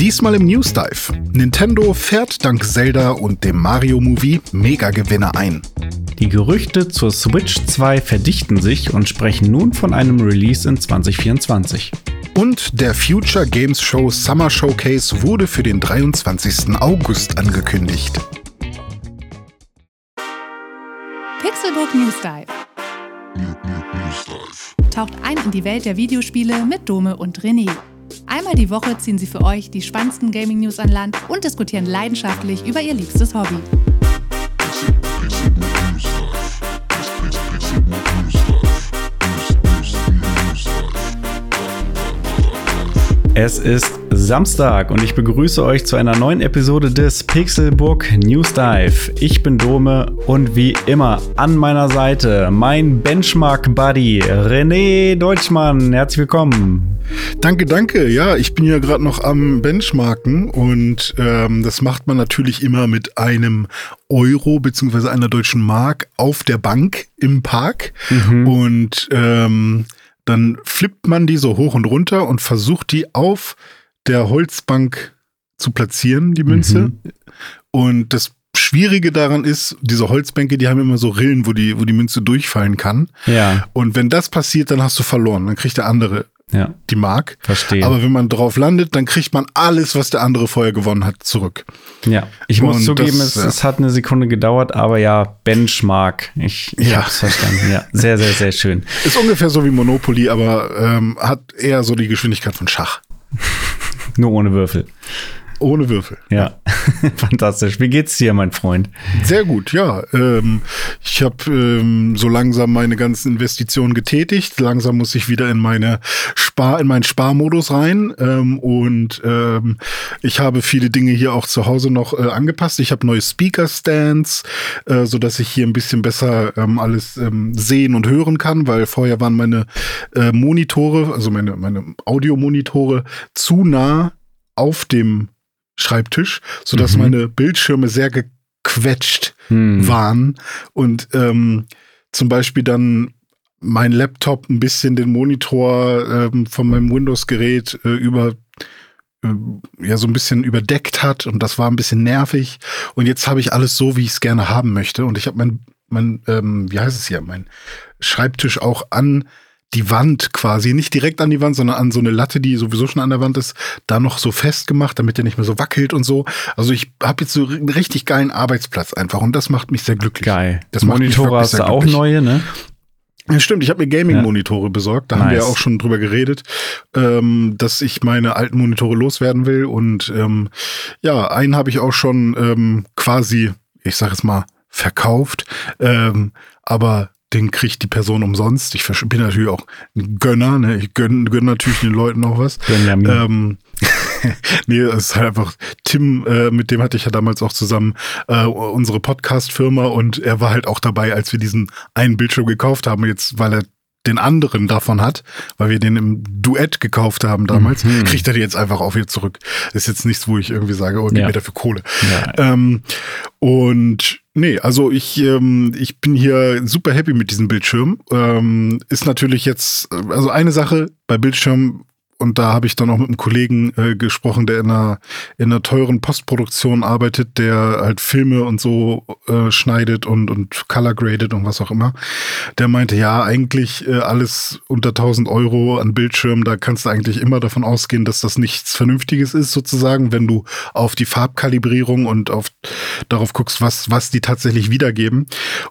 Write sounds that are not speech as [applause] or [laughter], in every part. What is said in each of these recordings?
Diesmal im News Dive. Nintendo fährt dank Zelda und dem Mario Movie Mega-Gewinner ein. Die Gerüchte zur Switch 2 verdichten sich und sprechen nun von einem Release in 2024. Und der Future Games Show Summer Showcase wurde für den 23. August angekündigt. Pixelbook News Dive. Taucht ein in die Welt der Videospiele mit Dome und René. Einmal die Woche ziehen sie für euch die spannendsten Gaming-News an Land und diskutieren leidenschaftlich über ihr liebstes Hobby. Es ist Samstag und ich begrüße euch zu einer neuen Episode des Pixelbook News Dive. Ich bin Dome und wie immer an meiner Seite mein Benchmark-Buddy René Deutschmann. Herzlich willkommen. Danke, danke. Ja, ich bin ja gerade noch am Benchmarken und ähm, das macht man natürlich immer mit einem Euro beziehungsweise einer deutschen Mark auf der Bank im Park. Mhm. Und ähm, dann flippt man die so hoch und runter und versucht die auf der Holzbank zu platzieren, die Münze. Mhm. Und das Schwierige daran ist, diese Holzbänke, die haben immer so Rillen, wo die, wo die Münze durchfallen kann. Ja. Und wenn das passiert, dann hast du verloren. Dann kriegt der andere ja. die Mark. Verstehe. Aber wenn man drauf landet, dann kriegt man alles, was der andere vorher gewonnen hat, zurück. Ja, ich muss Und zugeben, das, es, ja. es hat eine Sekunde gedauert, aber ja, Benchmark. Ich, ich Ja. hab's verstanden. Ja, sehr, sehr, sehr schön. [laughs] Ist ungefähr so wie Monopoly, aber ähm, hat eher so die Geschwindigkeit von Schach. Nur ohne Würfel. Ohne Würfel. Ja, [laughs] fantastisch. Wie geht's dir, mein Freund? Sehr gut, ja. Ähm, ich habe ähm, so langsam meine ganzen Investitionen getätigt. Langsam muss ich wieder in meine Spar, in meinen Sparmodus rein. Ähm, und ähm, ich habe viele Dinge hier auch zu Hause noch äh, angepasst. Ich habe neue Speaker-Stands, äh, so dass ich hier ein bisschen besser ähm, alles ähm, sehen und hören kann, weil vorher waren meine äh, Monitore, also meine, meine Audiomonitore, zu nah auf dem Schreibtisch, sodass Mhm. meine Bildschirme sehr gequetscht Hm. waren und ähm, zum Beispiel dann mein Laptop ein bisschen den Monitor ähm, von meinem Windows-Gerät äh, über äh, ja so ein bisschen überdeckt hat und das war ein bisschen nervig und jetzt habe ich alles so, wie ich es gerne haben möchte und ich habe mein mein ähm, wie heißt es hier mein Schreibtisch auch an die Wand quasi, nicht direkt an die Wand, sondern an so eine Latte, die sowieso schon an der Wand ist, da noch so festgemacht, damit der nicht mehr so wackelt und so. Also ich habe jetzt so einen richtig geilen Arbeitsplatz einfach und das macht mich sehr glücklich. Geil. Das Monitore hast du auch glücklich. neue, ne? Ja, stimmt, ich habe mir Gaming-Monitore besorgt. Da haben wir ja Nice. auch schon drüber geredet, ähm, dass ich meine alten Monitore loswerden will. Und ähm, ja, einen habe ich auch schon ähm, quasi, ich sage jetzt mal, verkauft. Ähm, aber den kriegt die Person umsonst. Ich bin natürlich auch ein Gönner. Ne? Ich gönne gönn natürlich den Leuten auch was. Benjamin. Ähm, [laughs] nee, es ist halt einfach Tim, äh, mit dem hatte ich ja damals auch zusammen äh, unsere Podcast-Firma und er war halt auch dabei, als wir diesen einen Bildschirm gekauft haben. Jetzt, weil er den anderen davon hat, weil wir den im Duett gekauft haben damals, Mhm. kriegt er die jetzt einfach auch wieder zurück. Das ist jetzt nichts, wo ich irgendwie sage, oh, gib Ja. mir dafür Kohle. Ja. Ähm, und nee, also ich, ähm, ich bin hier super happy mit diesem Bildschirm. Ähm, ist natürlich jetzt, also eine Sache bei Bildschirm, und da habe ich dann auch mit einem Kollegen äh, gesprochen, der in einer, in einer teuren Postproduktion arbeitet, der halt Filme und so äh, schneidet und, und color graded und was auch immer. Der meinte, ja, eigentlich äh, alles unter 1000 Euro an Bildschirm, da kannst du eigentlich immer davon ausgehen, dass das nichts Vernünftiges ist, sozusagen, wenn du auf die Farbkalibrierung und auf darauf guckst, was, was die tatsächlich wiedergeben.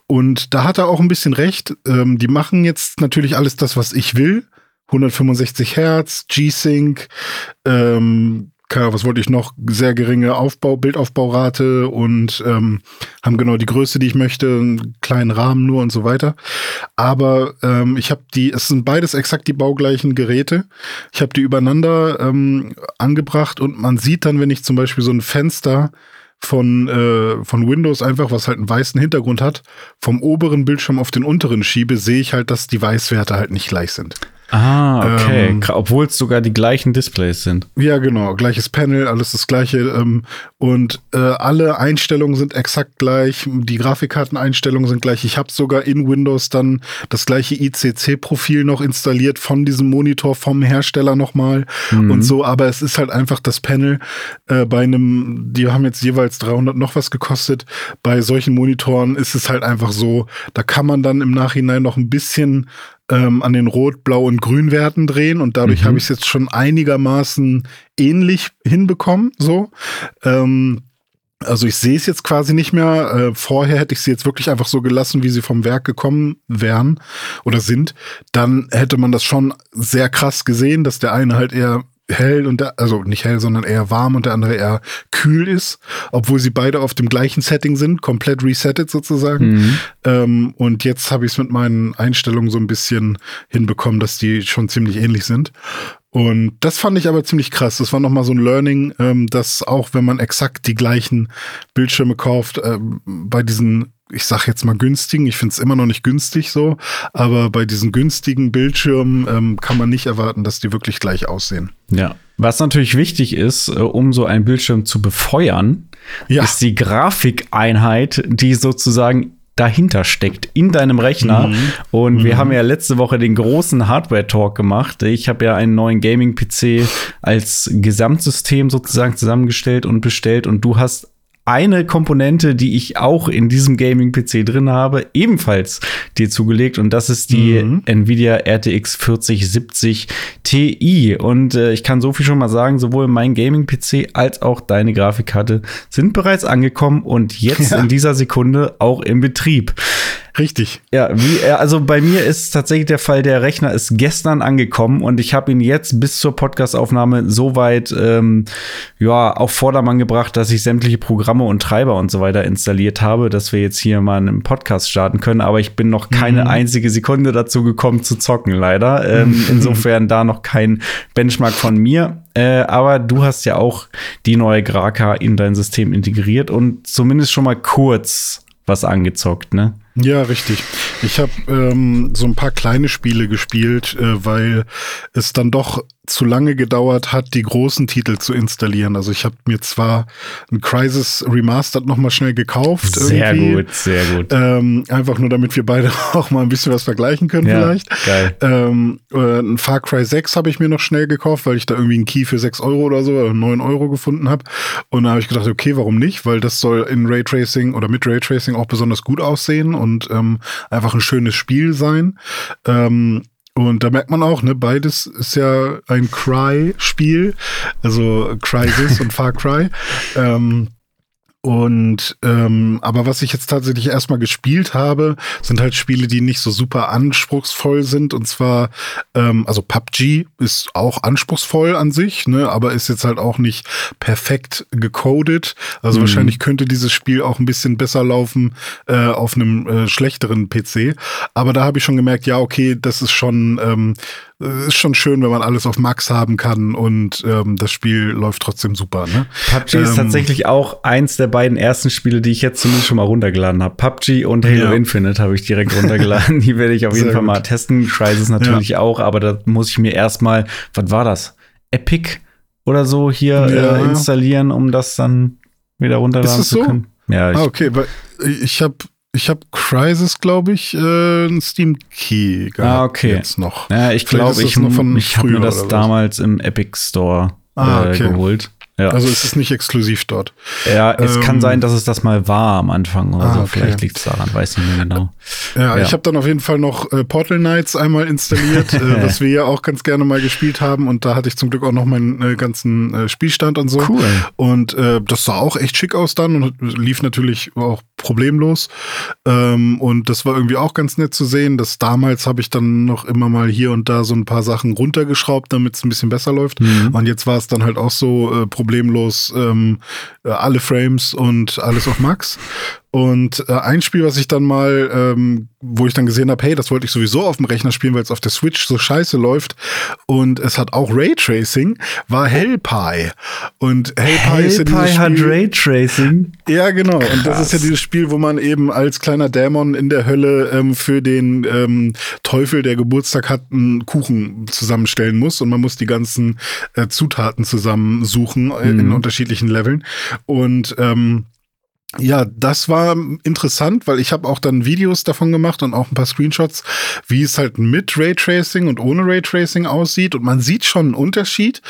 Und da hat er auch ein bisschen recht. Ähm, die machen jetzt natürlich alles das, was ich will. 165 Hertz, G-Sync, ähm, was wollte ich noch? Sehr geringe Aufbau, Bildaufbaurate und ähm, haben genau die Größe, die ich möchte, einen kleinen Rahmen nur und so weiter. Aber ähm, ich habe die, es sind beides exakt die baugleichen Geräte. Ich habe die übereinander ähm, angebracht und man sieht dann, wenn ich zum Beispiel so ein Fenster von, äh, von Windows einfach, was halt einen weißen Hintergrund hat, vom oberen Bildschirm auf den unteren schiebe, sehe ich halt, dass die Weißwerte halt nicht gleich sind. Ah, okay. Ähm, Obwohl es sogar die gleichen Displays sind. Ja, genau. Gleiches Panel, alles das gleiche. Ähm, und äh, alle Einstellungen sind exakt gleich. Die Grafikkarteneinstellungen sind gleich. Ich habe sogar in Windows dann das gleiche ICC-Profil noch installiert von diesem Monitor vom Hersteller nochmal mhm. und so. Aber es ist halt einfach das Panel äh, bei einem, die haben jetzt jeweils 300 noch was gekostet. Bei solchen Monitoren ist es halt einfach so, da kann man dann im Nachhinein noch ein bisschen ähm, an den Rot-, Blau- und Grünwerten drehen und dadurch mhm. habe ich es jetzt schon einigermaßen ähnlich hinbekommen. So. Ähm, also ich sehe es jetzt quasi nicht mehr. Äh, vorher hätte ich sie jetzt wirklich einfach so gelassen, wie sie vom Werk gekommen wären oder sind. Dann hätte man das schon sehr krass gesehen, dass der eine halt eher hell und der, also nicht hell, sondern eher warm und der andere eher kühl ist, obwohl sie beide auf dem gleichen Setting sind, komplett resettet sozusagen. Mhm. Ähm, und jetzt habe ich es mit meinen Einstellungen so ein bisschen hinbekommen, dass die schon ziemlich ähnlich sind. Und das fand ich aber ziemlich krass. Das war nochmal so ein Learning, ähm, dass auch wenn man exakt die gleichen Bildschirme kauft, äh, bei diesen ich sag jetzt mal günstigen, ich finde es immer noch nicht günstig so, aber bei diesen günstigen Bildschirmen ähm, kann man nicht erwarten, dass die wirklich gleich aussehen. Ja. Was natürlich wichtig ist, äh, um so einen Bildschirm zu befeuern, ja. ist die Grafikeinheit, die sozusagen dahinter steckt in deinem Rechner. Mhm. Und mhm. wir haben ja letzte Woche den großen Hardware-Talk gemacht. Ich habe ja einen neuen Gaming-PC als Gesamtsystem sozusagen zusammengestellt und bestellt und du hast eine Komponente, die ich auch in diesem Gaming-PC drin habe, ebenfalls dir zugelegt und das ist die mhm. Nvidia RTX 4070 Ti. Und äh, ich kann so viel schon mal sagen, sowohl mein Gaming-PC als auch deine Grafikkarte sind bereits angekommen und jetzt ja. in dieser Sekunde auch im Betrieb. Richtig. Ja, wie, also bei mir ist tatsächlich der Fall, der Rechner ist gestern angekommen und ich habe ihn jetzt bis zur Podcastaufnahme so weit ähm, ja, auf Vordermann gebracht, dass ich sämtliche Programme und Treiber und so weiter installiert habe, dass wir jetzt hier mal einen Podcast starten können. Aber ich bin noch keine mhm. einzige Sekunde dazu gekommen zu zocken, leider. Ähm, [laughs] insofern da noch kein Benchmark von mir. Äh, aber du hast ja auch die neue Graka in dein System integriert und zumindest schon mal kurz was angezockt, ne? Ja, richtig. Ich habe ähm, so ein paar kleine Spiele gespielt, äh, weil es dann doch zu lange gedauert hat, die großen Titel zu installieren. Also ich habe mir zwar ein Crisis Remastered noch mal schnell gekauft. Sehr gut, sehr gut. Ähm, einfach nur, damit wir beide [laughs] auch mal ein bisschen was vergleichen können ja, vielleicht. Geil. Ähm, äh, ein Far Cry 6 habe ich mir noch schnell gekauft, weil ich da irgendwie einen Key für 6 Euro oder so, oder 9 Euro gefunden habe. Und da habe ich gedacht, okay, warum nicht? Weil das soll in Raytracing oder mit Raytracing auch besonders gut aussehen und ähm, einfach ein schönes Spiel sein. Ähm, und da merkt man auch, ne, beides ist ja ein Cry-Spiel, also Crysis und Far Cry. Ähm, und ähm, aber was ich jetzt tatsächlich erstmal gespielt habe, sind halt Spiele, die nicht so super anspruchsvoll sind. Und zwar, ähm, also PUBG ist auch anspruchsvoll an sich, ne, aber ist jetzt halt auch nicht perfekt gecodet. Also mhm. wahrscheinlich könnte dieses Spiel auch ein bisschen besser laufen äh, auf einem äh, schlechteren PC. Aber da habe ich schon gemerkt, ja, okay, das ist schon ähm, ist schon schön, wenn man alles auf Max haben kann und ähm, das Spiel läuft trotzdem super. Ne? PUBG ähm, ist tatsächlich auch eins der beiden ersten Spiele, die ich jetzt zumindest schon mal runtergeladen habe. PUBG und Halo ja. Infinite habe ich direkt runtergeladen. [laughs] die werde ich auf jeden Sehr Fall gut. mal testen. Crisis natürlich ja. auch, aber da muss ich mir erstmal, was war das? Epic oder so hier ja. äh, installieren, um das dann wieder runterladen zu können. So? Ja, ich, ah, okay, weil ich habe ich habe Crisis, glaube ich, äh, einen Steam Key gehabt ah, okay. jetzt noch. Ja, ich glaube, ich, ich habe mir das damals im Epic Store ah, äh, okay. geholt. Ja. Also ist es nicht exklusiv dort. Ja, es ähm, kann sein, dass es das mal war am Anfang oder ah, so. Okay. Vielleicht liegt es daran, weiß ich nicht mehr genau. Ja, ja. ich habe dann auf jeden Fall noch äh, Portal Knights einmal installiert, [laughs] äh, was wir ja auch ganz gerne mal gespielt haben. Und da hatte ich zum Glück auch noch meinen äh, ganzen äh, Spielstand und so. Cool. Und äh, das sah auch echt schick aus dann und lief natürlich auch problemlos. Ähm, und das war irgendwie auch ganz nett zu sehen. dass damals habe ich dann noch immer mal hier und da so ein paar Sachen runtergeschraubt, damit es ein bisschen besser läuft. Mhm. Und jetzt war es dann halt auch so äh, problemlos ähm, alle Frames und alles auf Max. Und äh, ein Spiel, was ich dann mal, ähm, wo ich dann gesehen habe, hey, das wollte ich sowieso auf dem Rechner spielen, weil es auf der Switch so scheiße läuft und es hat auch Raytracing, war Hellpie. Und Hellpie, Hellpie ist ja dieses Spiel, hat Raytracing. Ja, genau. Und das ist ja dieses Spiel, wo man eben als kleiner Dämon in der Hölle ähm, für den ähm, Teufel, der Geburtstag hat, einen Kuchen zusammenstellen muss und man muss die ganzen äh, Zutaten zusammensuchen äh, in Mhm. unterschiedlichen Leveln. Und ähm, ja, das war interessant, weil ich habe auch dann Videos davon gemacht und auch ein paar Screenshots, wie es halt mit Raytracing und ohne Raytracing aussieht. Und man sieht schon einen Unterschied,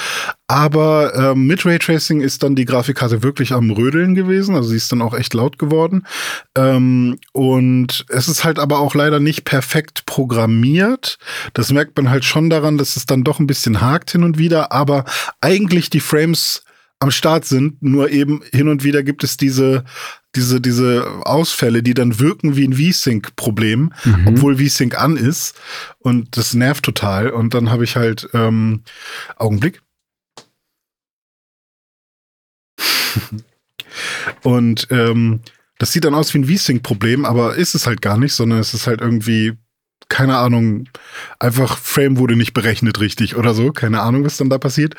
aber ähm, mit Raytracing ist dann die Grafikkarte wirklich am Rödeln gewesen. Also sie ist dann auch echt laut geworden. Ähm, und es ist halt aber auch leider nicht perfekt programmiert. Das merkt man halt schon daran, dass es dann doch ein bisschen hakt hin und wieder, aber eigentlich die Frames am Start sind, nur eben hin und wieder gibt es diese, diese, diese Ausfälle, die dann wirken wie ein V-Sync-Problem, Mhm. obwohl V-Sync an ist. Und das nervt total. Und dann habe ich halt, ähm, Augenblick. [laughs] und ähm, das sieht dann aus wie ein V-Sync-Problem, aber ist es halt gar nicht, sondern es ist halt irgendwie, keine Ahnung, einfach Frame wurde nicht berechnet richtig oder so. Keine Ahnung, was dann da passiert.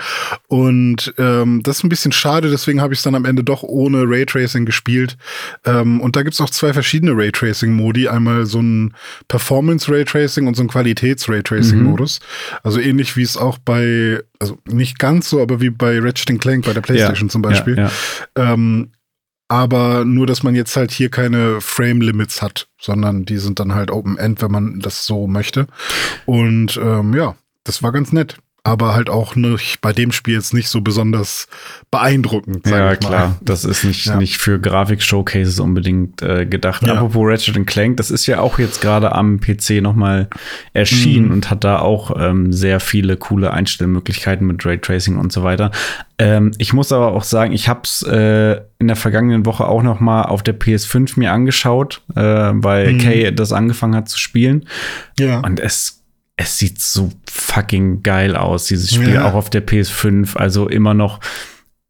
Und ähm, das ist ein bisschen schade, deswegen habe ich es dann am Ende doch ohne Raytracing gespielt. Ähm, und da gibt's auch zwei verschiedene Raytracing-Modi. Einmal so ein Performance-Raytracing und so ein Qualitäts-Raytracing-Modus. Also ähnlich wie es auch bei, also nicht ganz so, aber wie bei Ratchet Clank bei der PlayStation zum Beispiel. Ja, ja. Ähm, aber nur, dass man jetzt halt hier keine Frame-Limits hat, sondern die sind dann halt Open-End, wenn man das so möchte. Und ähm, ja, das war ganz nett. Aber halt auch nicht, bei dem Spiel jetzt nicht so besonders beeindruckend. Ja, klar. Das ist nicht, Ja. nicht für Grafik-Showcases unbedingt äh, gedacht. Ja. Apropos Ratchet Clank, das ist ja auch jetzt gerade am PC nochmal erschienen Mhm. und hat da auch ähm, sehr viele coole Einstellmöglichkeiten mit Raytracing und so weiter. Ähm, ich muss aber auch sagen, ich habe es äh, in der vergangenen Woche auch noch mal auf der PS5 mir angeschaut, äh, weil Mhm. Kay das angefangen hat zu spielen. Ja. Und es, es sieht so fucking geil aus, dieses Spiel, Ja. auch auf der PS5. Also immer noch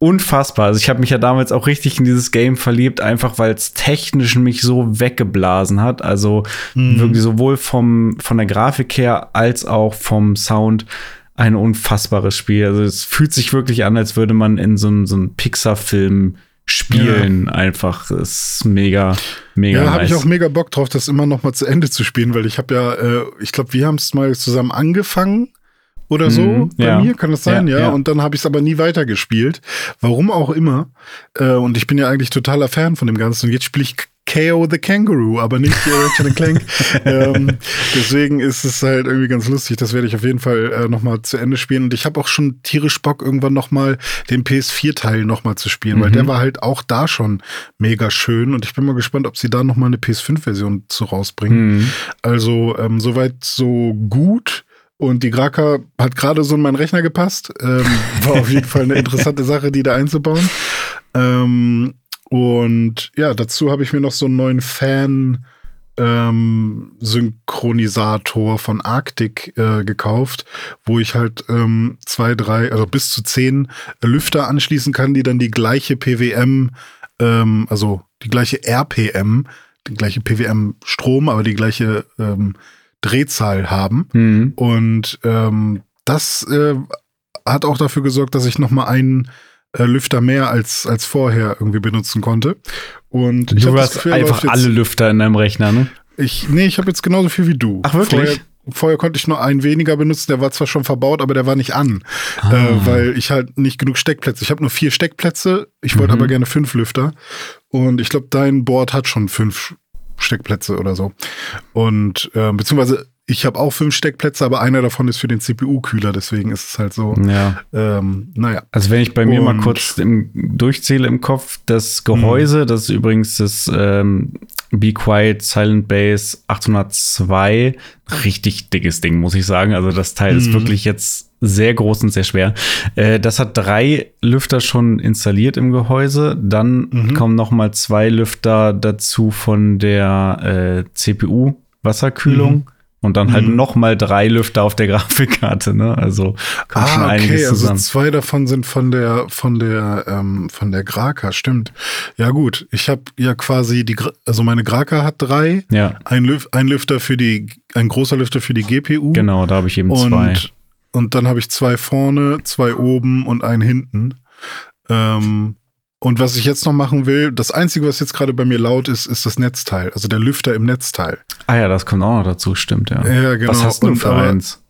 unfassbar. Also ich habe mich ja damals auch richtig in dieses Game verliebt, einfach weil es technisch mich so weggeblasen hat. Also Mhm. wirklich sowohl vom, von der Grafik her als auch vom Sound ein unfassbares Spiel. Also es fühlt sich wirklich an, als würde man in so einem so einem Pixar-Film spielen. Einfach, es ist mega, mega Ja, habe ich nice. auch mega Bock drauf, das immer noch mal zu Ende zu spielen, weil ich habe ja, äh, ich glaube, wir haben es mal zusammen angefangen oder so Mhm, bei ja. mir, kann das sein? Ja, Ja, ja. und dann habe ich es aber nie weitergespielt. Warum auch immer. Äh, und ich bin ja eigentlich totaler Fan von dem Ganzen. Und jetzt spiele ich KO the Kangaroo, aber nicht Ratchet Clank. [laughs] ähm, deswegen ist es halt irgendwie ganz lustig. Das werde ich auf jeden Fall äh, noch mal zu Ende spielen. Und ich habe auch schon tierisch Bock, irgendwann noch mal den PS4-Teil noch mal zu spielen, weil Mhm. der war halt auch da schon mega schön. Und ich bin mal gespannt, ob sie da noch mal eine PS5-Version zu rausbringen. Mhm. Also ähm, soweit so gut. Und die Graka hat gerade so in meinen Rechner gepasst. Ähm, war auf jeden Fall eine [laughs] interessante Sache, die da einzubauen. Ähm, und ja, dazu habe ich mir noch so einen neuen Fan ähm, Synchronisator von Arctic äh, gekauft, wo ich halt ähm, zwei, drei, also bis zu zehn Lüfter anschließen kann, die dann die gleiche PWM, ähm, also die gleiche RPM, die gleiche PWM Strom, aber die gleiche ähm, Drehzahl haben. Mhm. Und ähm, das äh, hat auch dafür gesorgt, dass ich noch mal einen äh, Lüfter mehr als, als vorher irgendwie benutzen konnte. Und ich Du hast Gefühl, einfach jetzt- alle Lüfter in deinem Rechner, ne? Ich, nee, ich habe jetzt genauso viel wie du. Ach, wirklich? Vorher, vorher konnte ich nur einen weniger benutzen, der war zwar schon verbaut, aber der war nicht an. Ah. Äh, weil ich halt nicht genug Steckplätze. Ich habe nur vier Steckplätze, ich wollte Mhm. aber gerne fünf Lüfter. Und ich glaube, dein Board hat schon fünf Steckplätze oder so. Und äh, beziehungsweise ich habe auch fünf Steckplätze, aber einer davon ist für den CPU-Kühler, deswegen ist es halt so. Ja. Ähm, naja. Also wenn ich bei mir mal Und- kurz im, durchzähle im Kopf, das Gehäuse, das ist übrigens das ähm, Be Quiet Silent Base 802, richtig dickes Ding, muss ich sagen. Also das Teil ist Mhm. wirklich jetzt sehr groß und sehr schwer. Äh, das hat drei Lüfter schon installiert im Gehäuse. Dann Mhm. kommen noch mal zwei Lüfter dazu von der äh, CPU Wasserkühlung. Und dann halt mhm. noch mal drei Lüfter auf der Grafikkarte, ne? Also kommt ah, schon einiges okay, also zusammen. Also zwei davon sind von der von der ähm, von der Graka, stimmt. Ja gut, ich habe ja quasi die also meine Graka hat drei, ja. ein, Lüf ein Lüfter für die ein großer Lüfter für die GPU. Genau, da habe ich eben und, zwei. Und dann habe ich zwei vorne, zwei oben und einen hinten. Ähm, und was ich jetzt noch machen will, das Einzige, was jetzt gerade bei mir laut ist, ist das Netzteil, also der Lüfter im Netzteil. Ah ja, das kommt auch noch dazu, stimmt, ja. Ja, genau. Was hast du für aber, eins?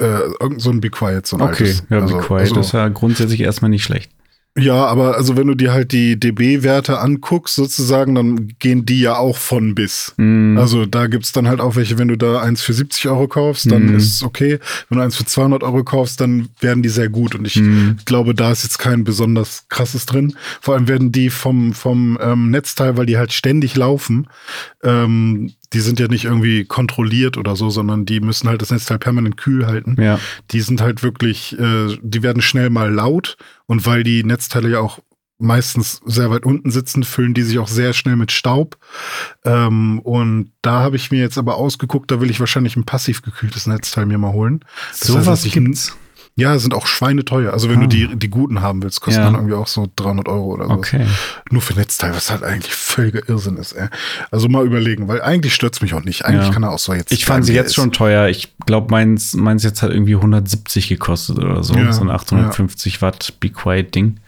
Äh, irgend so ein Be Quiet, so ein Okay, altes. ja, Be also, Quiet also, ist ja grundsätzlich erstmal nicht schlecht. Ja, aber also wenn du dir halt die DB-Werte anguckst, sozusagen, dann gehen die ja auch von bis. Mm. Also da gibt's dann halt auch welche, wenn du da eins für 70 Euro kaufst, dann mm. ist es okay. Wenn du eins für 200 Euro kaufst, dann werden die sehr gut. Und ich mm. glaube, da ist jetzt kein besonders krasses drin. Vor allem werden die vom, vom ähm, Netzteil, weil die halt ständig laufen, ähm, die sind ja nicht irgendwie kontrolliert oder so, sondern die müssen halt das Netzteil permanent kühl halten. Ja. Die sind halt wirklich, äh, die werden schnell mal laut und weil die Netzteile ja auch meistens sehr weit unten sitzen, füllen die sich auch sehr schnell mit Staub. Ähm, und da habe ich mir jetzt aber ausgeguckt, da will ich wahrscheinlich ein passiv gekühltes Netzteil mir mal holen. Das so heißt, was gibt's. Ja, sind auch schweineteuer. Also wenn ah. du die, die guten haben willst, kosten ja. dann irgendwie auch so 300 Euro oder so. Okay. Nur für Netzteil, was halt eigentlich völliger Irrsinn ist. Ey. Also mal überlegen, weil eigentlich stört's mich auch nicht. Eigentlich ja. kann er auch so jetzt. Ich fand sie jetzt ist. schon teuer. Ich glaube, meins, meins jetzt hat irgendwie 170 gekostet oder so. Ja. So ein 850 Watt Be Quiet Ding.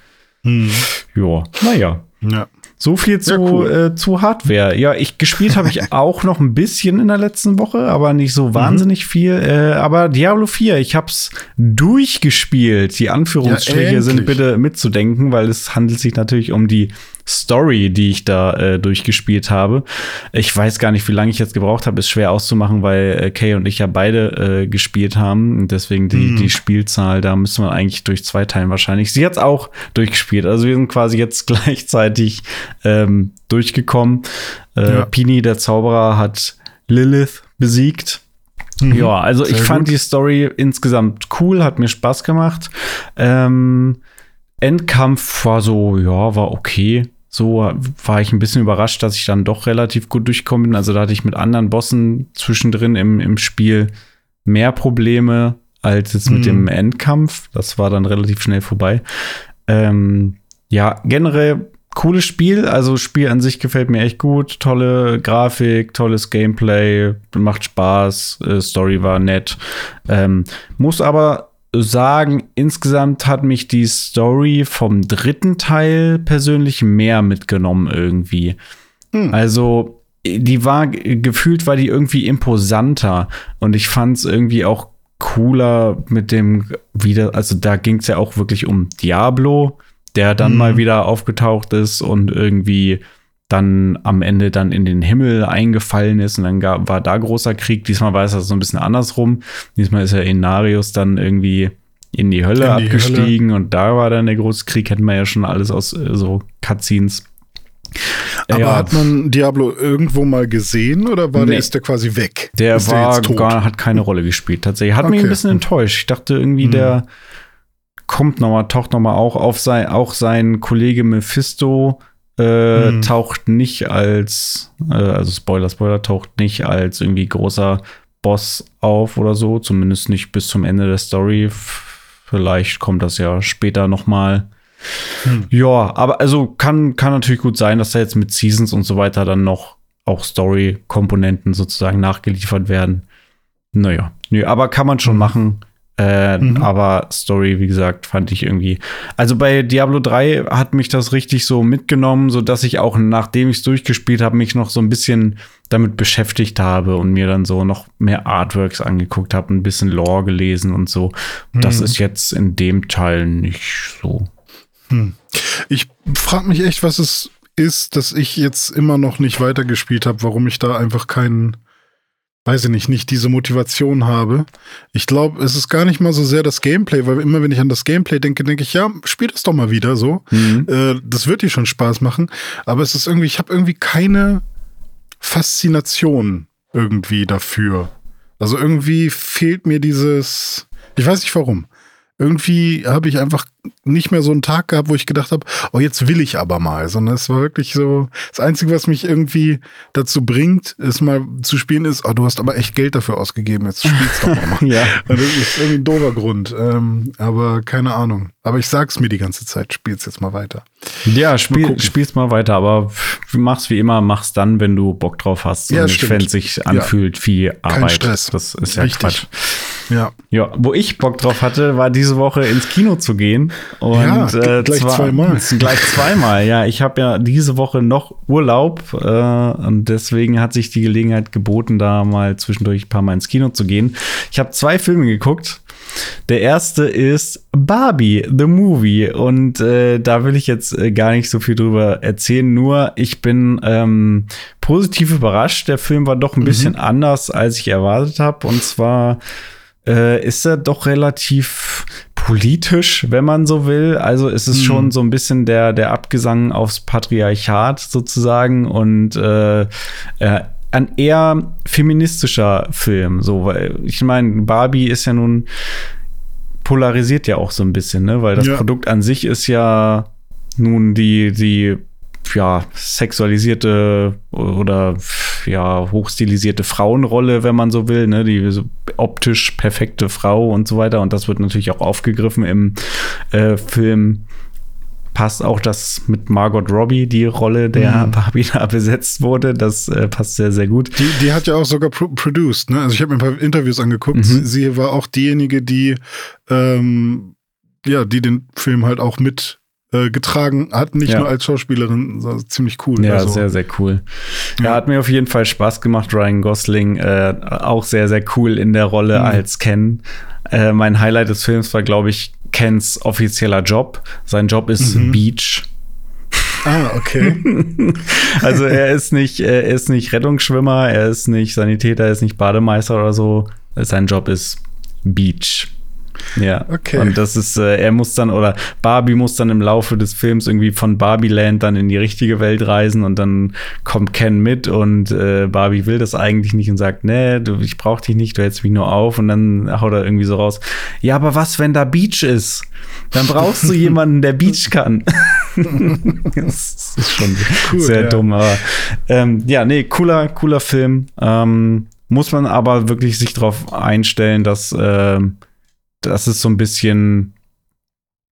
Hm. Ja, naja. Ja. So viel zu, ja, cool. äh, zu Hardware. Ja, ich gespielt habe ich [laughs] auch noch ein bisschen in der letzten Woche, aber nicht so mhm. wahnsinnig mhm. viel. Äh, aber Diablo 4, ich hab's durchgespielt. Die Anführungsstriche ja, sind bitte mitzudenken, weil es handelt sich natürlich um die Story, die ich da äh, durchgespielt habe. Ich weiß gar nicht, wie lange ich jetzt gebraucht habe, ist schwer auszumachen, weil äh, Kay und ich ja beide äh, gespielt haben. Und deswegen die, mhm. die Spielzahl, da müssen wir eigentlich durch zwei teilen wahrscheinlich. Sie hat's auch durchgespielt. Also wir sind quasi jetzt [laughs] gleichzeitig ähm, durchgekommen. Äh, ja. Pini, der Zauberer, hat Lilith besiegt. Mhm. Ja, also Sehr ich fand gut. die Story insgesamt cool, hat mir Spaß gemacht. Ähm, Endkampf war so, ja, war okay. So war ich ein bisschen überrascht, dass ich dann doch relativ gut durchgekommen bin. Also da hatte ich mit anderen Bossen zwischendrin im, im Spiel mehr Probleme als jetzt mit mhm. dem Endkampf. Das war dann relativ schnell vorbei. Ähm, ja, generell cooles Spiel. Also Spiel an sich gefällt mir echt gut. Tolle Grafik, tolles Gameplay, macht Spaß, äh, Story war nett. Ähm, muss aber sagen, insgesamt hat mich die Story vom dritten Teil persönlich mehr mitgenommen irgendwie. Hm. Also, die war gefühlt, war die irgendwie imposanter und ich fand es irgendwie auch cooler mit dem wieder, also da ging es ja auch wirklich um Diablo, der dann hm. mal wieder aufgetaucht ist und irgendwie dann am Ende dann in den Himmel eingefallen ist und dann gab, war da großer Krieg. Diesmal war es also so ein bisschen andersrum. Diesmal ist ja Inarius dann irgendwie in die Hölle in die abgestiegen Hölle. und da war dann der große Krieg. Hätten wir ja schon alles aus äh, so Cutscenes. Aber ja. hat man Diablo irgendwo mal gesehen oder war nee. der, ist der quasi weg? Der ist war der gar, hat keine Rolle gespielt tatsächlich. Hat okay. mich ein bisschen enttäuscht. Ich dachte irgendwie, mhm. der kommt noch mal, taucht noch mal auch auf sein, auch sein Kollege Mephisto äh, mhm. taucht nicht als, äh, also Spoiler, Spoiler, taucht nicht als irgendwie großer Boss auf oder so, zumindest nicht bis zum Ende der Story. Vielleicht kommt das ja später noch mal. Hm. Ja, aber also kann, kann natürlich gut sein, dass da jetzt mit Seasons und so weiter dann noch auch Story-Komponenten sozusagen nachgeliefert werden. Naja, nö, aber kann man schon hm. machen. Äh, mhm. Aber Story, wie gesagt, fand ich irgendwie. Also bei Diablo 3 hat mich das richtig so mitgenommen, so dass ich auch, nachdem ich es durchgespielt habe, mich noch so ein bisschen damit beschäftigt habe und mir dann so noch mehr Artworks angeguckt habe, ein bisschen Lore gelesen und so. Mhm. Das ist jetzt in dem Teil nicht so. Hm. Ich frage mich echt, was es ist, dass ich jetzt immer noch nicht weitergespielt habe, warum ich da einfach keinen weiß ich nicht, nicht diese Motivation habe. Ich glaube, es ist gar nicht mal so sehr das Gameplay, weil immer wenn ich an das Gameplay denke, denke ich, ja, spiel das doch mal wieder so. Mhm. Äh, das wird dir schon Spaß machen. Aber es ist irgendwie, ich habe irgendwie keine Faszination irgendwie dafür. Also irgendwie fehlt mir dieses, ich weiß nicht warum. Irgendwie habe ich einfach nicht mehr so einen Tag gehabt, wo ich gedacht habe, oh, jetzt will ich aber mal, sondern es war wirklich so, das Einzige, was mich irgendwie dazu bringt, es mal zu spielen, ist, oh, du hast aber echt Geld dafür ausgegeben, jetzt spielst doch mal. [laughs] ja. [laughs] Das ist irgendwie ein doofer Grund, ähm, aber keine Ahnung. Aber ich sag's mir die ganze Zeit, spiel's jetzt mal weiter. Ja, spiel, spiel's mal weiter, aber mach's wie immer, mach's dann, wenn du Bock drauf hast Ja, und wenn es sich anfühlt wie Arbeit. Stress. Das ist ja Richtig. Quatsch. Ja. Ja, wo ich Bock drauf hatte, war diese Woche ins Kino zu gehen. Und Ja, äh, gleich zwar, zweimal. [laughs] Gleich zweimal, ja. Ich habe ja diese Woche noch Urlaub äh, und deswegen hat sich die Gelegenheit geboten, da mal zwischendurch ein paar Mal ins Kino zu gehen. Ich habe zwei Filme geguckt. Der erste ist Barbie, The Movie. Und äh, da will ich jetzt äh, gar nicht so viel drüber erzählen. Nur ich bin ähm, positiv überrascht. Der Film war doch ein bisschen anders, als ich erwartet habe. Und zwar äh, ist er doch relativ politisch, wenn man so will. Also es ist schon so ein bisschen der, der Abgesang aufs Patriarchat sozusagen und äh, äh, ein eher feministischer Film. So, weil ich meine, Barbie ist ja nun polarisiert ja auch so ein bisschen, ne? Weil das Ja. Produkt an sich ist ja nun die, die ja, sexualisierte oder ja, hochstilisierte Frauenrolle, wenn man so will, ne, die so optisch perfekte Frau und so weiter. Und das wird natürlich auch aufgegriffen im äh, Film. Passt auch, dass mit Margot Robbie die Rolle der Barbie da [laughs] besetzt wurde. Das äh, passt sehr, sehr gut. Die, die hat ja auch sogar pro produced, ne? Also ich habe mir ein paar Interviews angeguckt. Mhm. Sie, sie war auch diejenige, die ähm, ja, die den Film halt auch mit äh, getragen hat, nicht Ja. nur als Schauspielerin, ziemlich cool. Ja, also, sehr, sehr cool. Ja, hat mir auf jeden Fall Spaß gemacht. Ryan Gosling äh, auch sehr, sehr cool in der Rolle Mhm. als Ken. Äh, mein Highlight des Films war, glaube ich, Kens offizieller Job. Sein Job ist Mhm. Beach. Ah, okay. [laughs] Also er ist nicht, er ist nicht Rettungsschwimmer, er ist nicht Sanitäter, er ist nicht Bademeister oder so. Sein Job ist Beach. Ja. Okay. Und das ist, äh, er muss dann, oder Barbie muss dann im Laufe des Films irgendwie von Barbieland dann in die richtige Welt reisen und dann kommt Ken mit und äh, Barbie will das eigentlich nicht und sagt, nee, du, ich brauch dich nicht, du hältst mich nur auf und dann haut er irgendwie so raus, ja, aber was, wenn da Beach ist? Dann brauchst du jemanden, der Beach kann. [laughs] das ist schon Cool, sehr ja. dumm, aber ähm, ja, nee, cooler, cooler Film. Ähm, muss man aber wirklich sich darauf einstellen, dass, ähm, dass es so ein bisschen,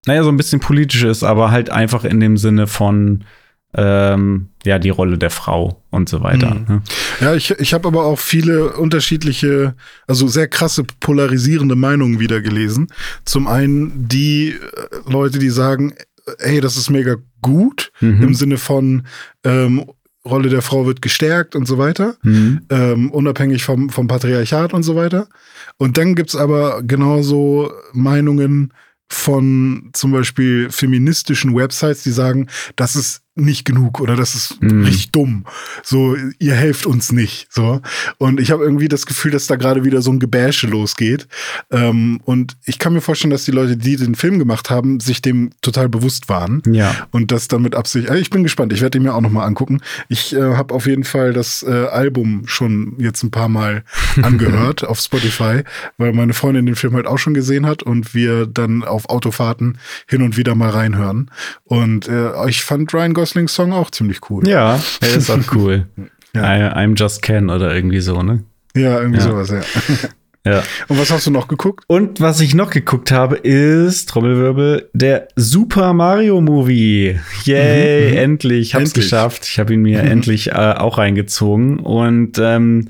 naja, so ein bisschen politisch ist, aber halt einfach in dem Sinne von ähm, ja, die Rolle der Frau und so weiter. Mhm. ne? Ja, ich, ich habe aber auch viele unterschiedliche, also sehr krasse polarisierende Meinungen wieder gelesen. Zum einen die äh, Leute, die sagen, hey, das ist mega gut, Mhm. im Sinne von ähm, Rolle der Frau wird gestärkt und so weiter. Mhm. ähm, unabhängig vom, vom Patriarchat und so weiter. Und dann gibt's aber genauso Meinungen von zum Beispiel feministischen Websites, die sagen, das ist nicht genug oder das ist Mhm. richtig dumm. So, ihr helft uns nicht. So. Und ich habe irgendwie das Gefühl, dass da gerade wieder so ein Gebäsche losgeht. Ähm, und ich kann mir vorstellen, dass die Leute, die den Film gemacht haben, sich dem total bewusst waren. Ja. Und das dann mit Absicht. Also ich bin gespannt. Ich werde ihn mir auch noch mal angucken. Ich äh, habe auf jeden Fall das äh, Album schon jetzt ein paar Mal [laughs] angehört auf Spotify, weil meine Freundin den Film halt auch schon gesehen hat und wir dann auf Autofahrten hin und wieder mal reinhören. Und äh, ich fand Ryan Goslings Song auch ziemlich cool. Ja, er ist auch cool. [laughs] Ja. I, I'm just Ken oder irgendwie so, ne? Ja, irgendwie Ja. sowas, ja. [laughs] Ja. Und was hast du noch geguckt? Und was ich noch geguckt habe, ist Trommelwirbel, der Super Mario Movie. Yay, Mhm, mhm. endlich, ich hab's Endlich. geschafft. Ich habe ihn mir Mhm. endlich äh, auch reingezogen. Und ähm,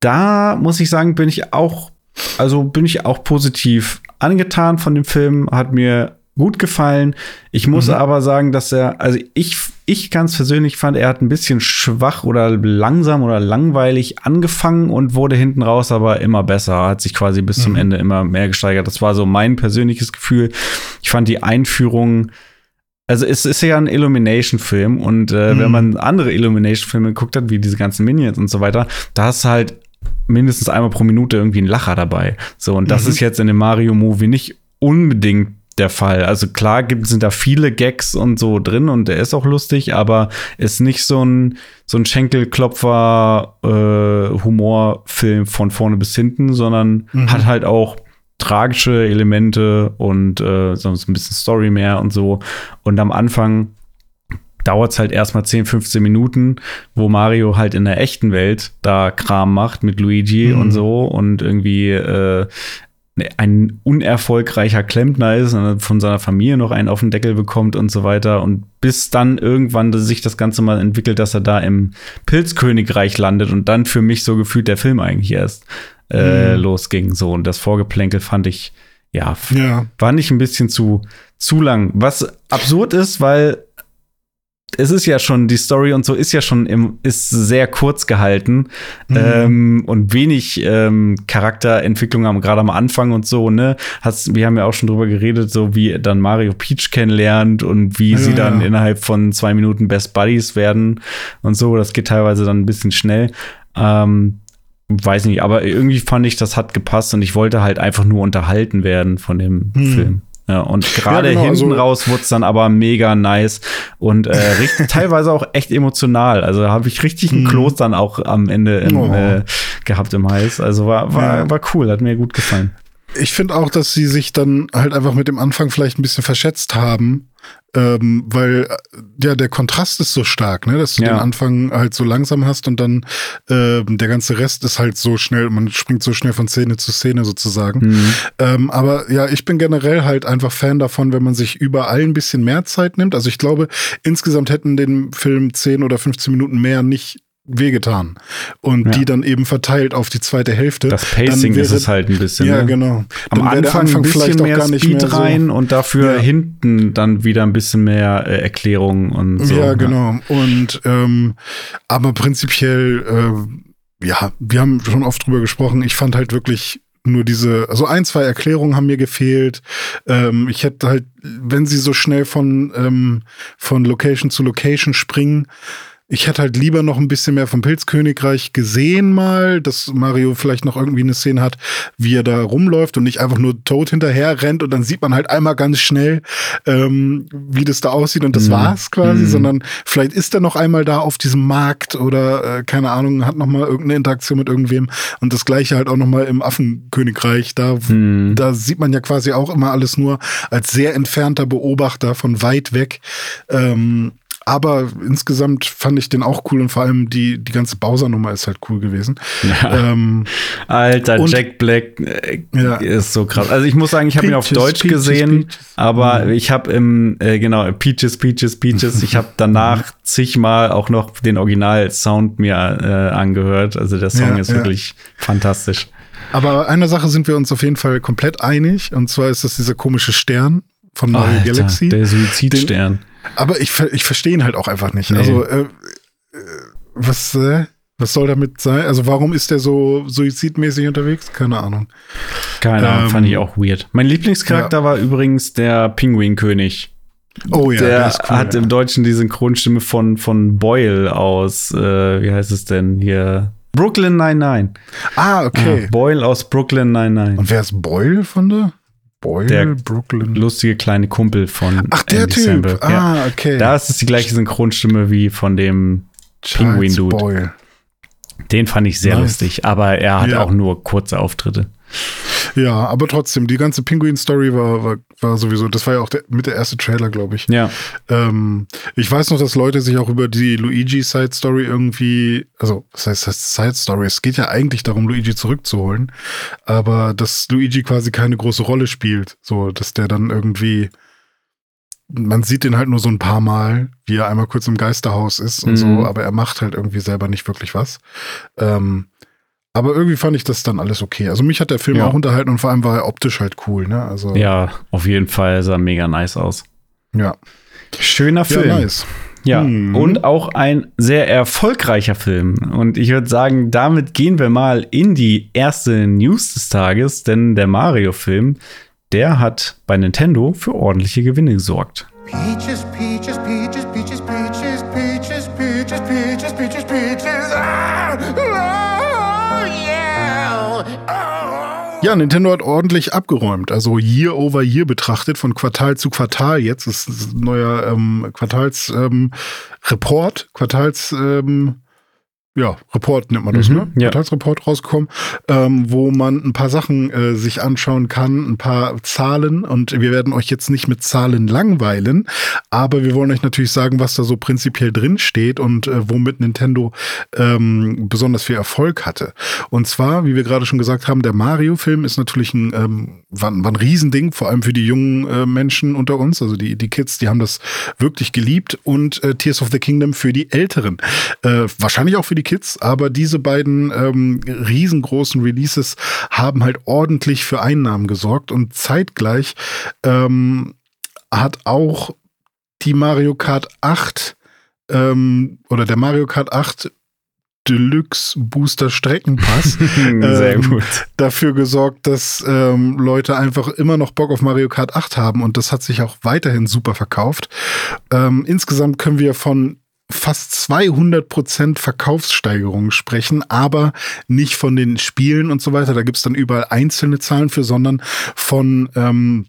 da muss ich sagen, bin ich auch, also bin ich auch positiv angetan von dem Film. Hat mir gut gefallen. Ich muss Mhm. aber sagen, dass er, also ich, ich ganz persönlich fand, er hat ein bisschen schwach oder langsam oder langweilig angefangen und wurde hinten raus aber immer besser. Hat sich quasi bis zum Mhm. Ende immer mehr gesteigert. Das war so mein persönliches Gefühl. Ich fand die Einführung also es ist ja ein Illumination-Film und äh, Mhm. wenn man andere Illumination-Filme geguckt hat, wie diese ganzen Minions und so weiter, da ist halt mindestens einmal pro Minute irgendwie ein Lacher dabei. So, und das Mhm. ist jetzt in dem Mario-Movie nicht unbedingt der Fall. Also klar gibt, sind da viele Gags und so drin und der ist auch lustig, aber ist nicht so ein, so ein Schenkelklopfer äh, Humorfilm von vorne bis hinten, sondern Mhm. hat halt auch tragische Elemente und äh, sonst ein bisschen Story mehr und so. Und am Anfang dauert es halt erstmal 10, 15 Minuten, wo Mario halt in der echten Welt da Kram macht mit Luigi mhm. und so und irgendwie äh, ein unerfolgreicher Klempner ist und von seiner Familie noch einen auf den Deckel bekommt und so weiter. Und bis dann irgendwann sich das Ganze mal entwickelt, dass er da im Pilzkönigreich landet und dann für mich so gefühlt der Film eigentlich erst äh, mhm. losging. So, und das Vorgeplänkel fand ich, ja, ja, war nicht ein bisschen zu, zu lang. Was absurd ist, weil es ist ja schon, die Story und so ist ja schon im, ist sehr kurz gehalten mhm. ähm, und wenig ähm, Charakterentwicklung haben, gerade am Anfang und so, ne? Hast, wir haben ja auch schon drüber geredet, so wie dann Mario Peach kennenlernt und wie ja, sie dann ja. innerhalb von zwei Minuten Best Buddies werden und so. Das geht teilweise dann ein bisschen schnell. Ähm, weiß nicht, aber irgendwie fand ich, das hat gepasst und ich wollte halt einfach nur unterhalten werden von dem mhm. Film. Ja, und gerade ja, genau, hinten also, raus wurde es dann aber mega nice und äh, richtig, [laughs] teilweise auch echt emotional. Also habe ich richtig einen mhm. Kloß dann auch am Ende im, oh. äh, gehabt im Hals. Also war, war, war cool, hat mir gut gefallen. Ich finde auch, dass sie sich dann halt einfach mit dem Anfang vielleicht ein bisschen verschätzt haben, ähm, weil ja der Kontrast ist so stark, ne, dass du ja. den Anfang halt so langsam hast und dann äh, der ganze Rest ist halt so schnell, man springt so schnell von Szene zu Szene sozusagen. Mhm. Ähm, aber ja, ich bin generell halt einfach Fan davon, wenn man sich überall ein bisschen mehr Zeit nimmt. Also ich glaube, insgesamt hätten den Film 10 oder 15 Minuten mehr nicht wehgetan. Und ja. die dann eben verteilt auf die zweite Hälfte. Das Pacing wäre, ist es halt ein bisschen. Ja, ne? genau. Am Anfang, Anfang, ein bisschen vielleicht mehr gar nicht Speed mehr so. rein und dafür ja. hinten dann wieder ein bisschen mehr äh, Erklärung und so. Ja, genau. Und ähm, aber prinzipiell, äh, ja, wir haben schon oft drüber gesprochen. Ich fand halt wirklich nur diese, also ein, zwei Erklärungen haben mir gefehlt. Ähm, ich hätte halt, wenn sie so schnell von, ähm, von Location zu Location springen, ich hätte halt lieber noch ein bisschen mehr vom Pilzkönigreich gesehen mal, dass Mario vielleicht noch irgendwie eine Szene hat, wie er da rumläuft und nicht einfach nur tot hinterher rennt und dann sieht man halt einmal ganz schnell, ähm, wie das da aussieht und das mhm. war's quasi, mhm. sondern vielleicht ist er noch einmal da auf diesem Markt oder äh, keine Ahnung, hat noch mal irgendeine Interaktion mit irgendwem und das gleiche halt auch noch mal im Affenkönigreich, da, mhm. da sieht man ja quasi auch immer alles nur als sehr entfernter Beobachter von weit weg. Ähm, aber insgesamt fand ich den auch cool und vor allem die, die ganze Bowser-Nummer ist halt cool gewesen. Ja. Ähm, Alter, und, Jack Black äh, ja. ist so krass. Also ich muss sagen, ich habe ihn auf Deutsch Peaches, gesehen, Peaches. aber mhm. ich habe im, äh, genau, Peaches, Peaches, Peaches, ich habe danach mhm. zigmal auch noch den Original-Sound mir äh, angehört. Also der Song ja, ist wirklich fantastisch. Aber einer Sache sind wir uns auf jeden Fall komplett einig, und zwar ist das dieser komische Stern von Mario Alter, Galaxy. Der Suizidstern. Den, aber ich, ich verstehe ihn halt auch einfach nicht. Nee. Also, äh, äh, was, äh, was soll damit sein? Also, warum ist der so suizidmäßig unterwegs? Keine Ahnung. Keine Ahnung, ähm, fand ich auch weird. Mein Lieblingscharakter ja. war übrigens der Pinguinkönig. Oh ja, der, der cool, hat ja. im Deutschen die Synchronstimme von, von Boyle aus, äh, wie heißt es denn hier? Brooklyn 99. Ah, okay. Ja, Boyle aus Brooklyn 99. Und wer ist Boyle von der? Boyle, der Brooklyn. lustige kleine Kumpel von Ach, der Andy Typ. Samberg. Ah, ja. okay. Da ist es die gleiche Synchronstimme wie von dem Penguin-Dude. Den fand ich sehr nice. lustig, aber er hat ja. auch nur kurze Auftritte. Ja, aber trotzdem, die ganze Pinguin-Story war, war, war sowieso, das war ja auch der, mit der erste Trailer, glaube ich. Ja. Ähm, ich weiß noch, dass Leute sich auch über die Luigi-Side-Story irgendwie, also, was heißt das Side-Story? Es geht ja eigentlich darum, Luigi zurückzuholen, aber dass Luigi quasi keine große Rolle spielt. So, dass der dann irgendwie, man sieht den halt nur so ein paar Mal, wie er einmal kurz im Geisterhaus ist und mhm. so, aber er macht halt irgendwie selber nicht wirklich was. Ähm, aber irgendwie fand ich das dann alles okay. Also mich hat der Film ja. auch unterhalten und vor allem war er optisch halt cool, ne? Also ja, auf jeden Fall sah mega nice aus. Ja. Schöner Film. Ja, nice. Ja, mhm. und auch ein sehr erfolgreicher Film. Und ich würde sagen, damit gehen wir mal in die erste News des Tages, denn der Mario-Film, der hat bei Nintendo für ordentliche Gewinne gesorgt. Peaches, Peaches, Peaches, Peaches, Peaches, Ja, Nintendo hat ordentlich abgeräumt. Also Year over Year betrachtet, von Quartal zu Quartal jetzt. Ist ein neuer ähm, Quartalsreport, ähm, Quartals. Ähm, ja, Report nennt man das, Mhm, ne? ja. Quartalsreport rausgekommen, ähm, wo man ein paar Sachen äh, sich anschauen kann, ein paar Zahlen und wir werden euch jetzt nicht mit Zahlen langweilen, aber wir wollen euch natürlich sagen, was da so prinzipiell drin steht und äh, womit Nintendo ähm, besonders viel Erfolg hatte. Und zwar, wie wir gerade schon gesagt haben, der Mario-Film ist natürlich ein, ähm, war, war ein Riesending, vor allem für die jungen äh, Menschen unter uns, also die, die Kids, die haben das wirklich geliebt und äh, Tears of the Kingdom für die Älteren. Äh, wahrscheinlich auch für die Kids, aber diese beiden ähm, riesengroßen Releases haben halt ordentlich für Einnahmen gesorgt und zeitgleich ähm, hat auch die Mario Kart 8 ähm, oder der Mario Kart 8 Deluxe Booster Streckenpass [laughs] Sehr Ähm, gut. dafür gesorgt, dass ähm, Leute einfach immer noch Bock auf Mario Kart 8 haben und das hat sich auch weiterhin super verkauft. Ähm, insgesamt können wir von fast 200 Prozent Verkaufssteigerung sprechen, aber nicht von den Spielen und so weiter. Da gibt's dann überall einzelne Zahlen für, sondern von ähm,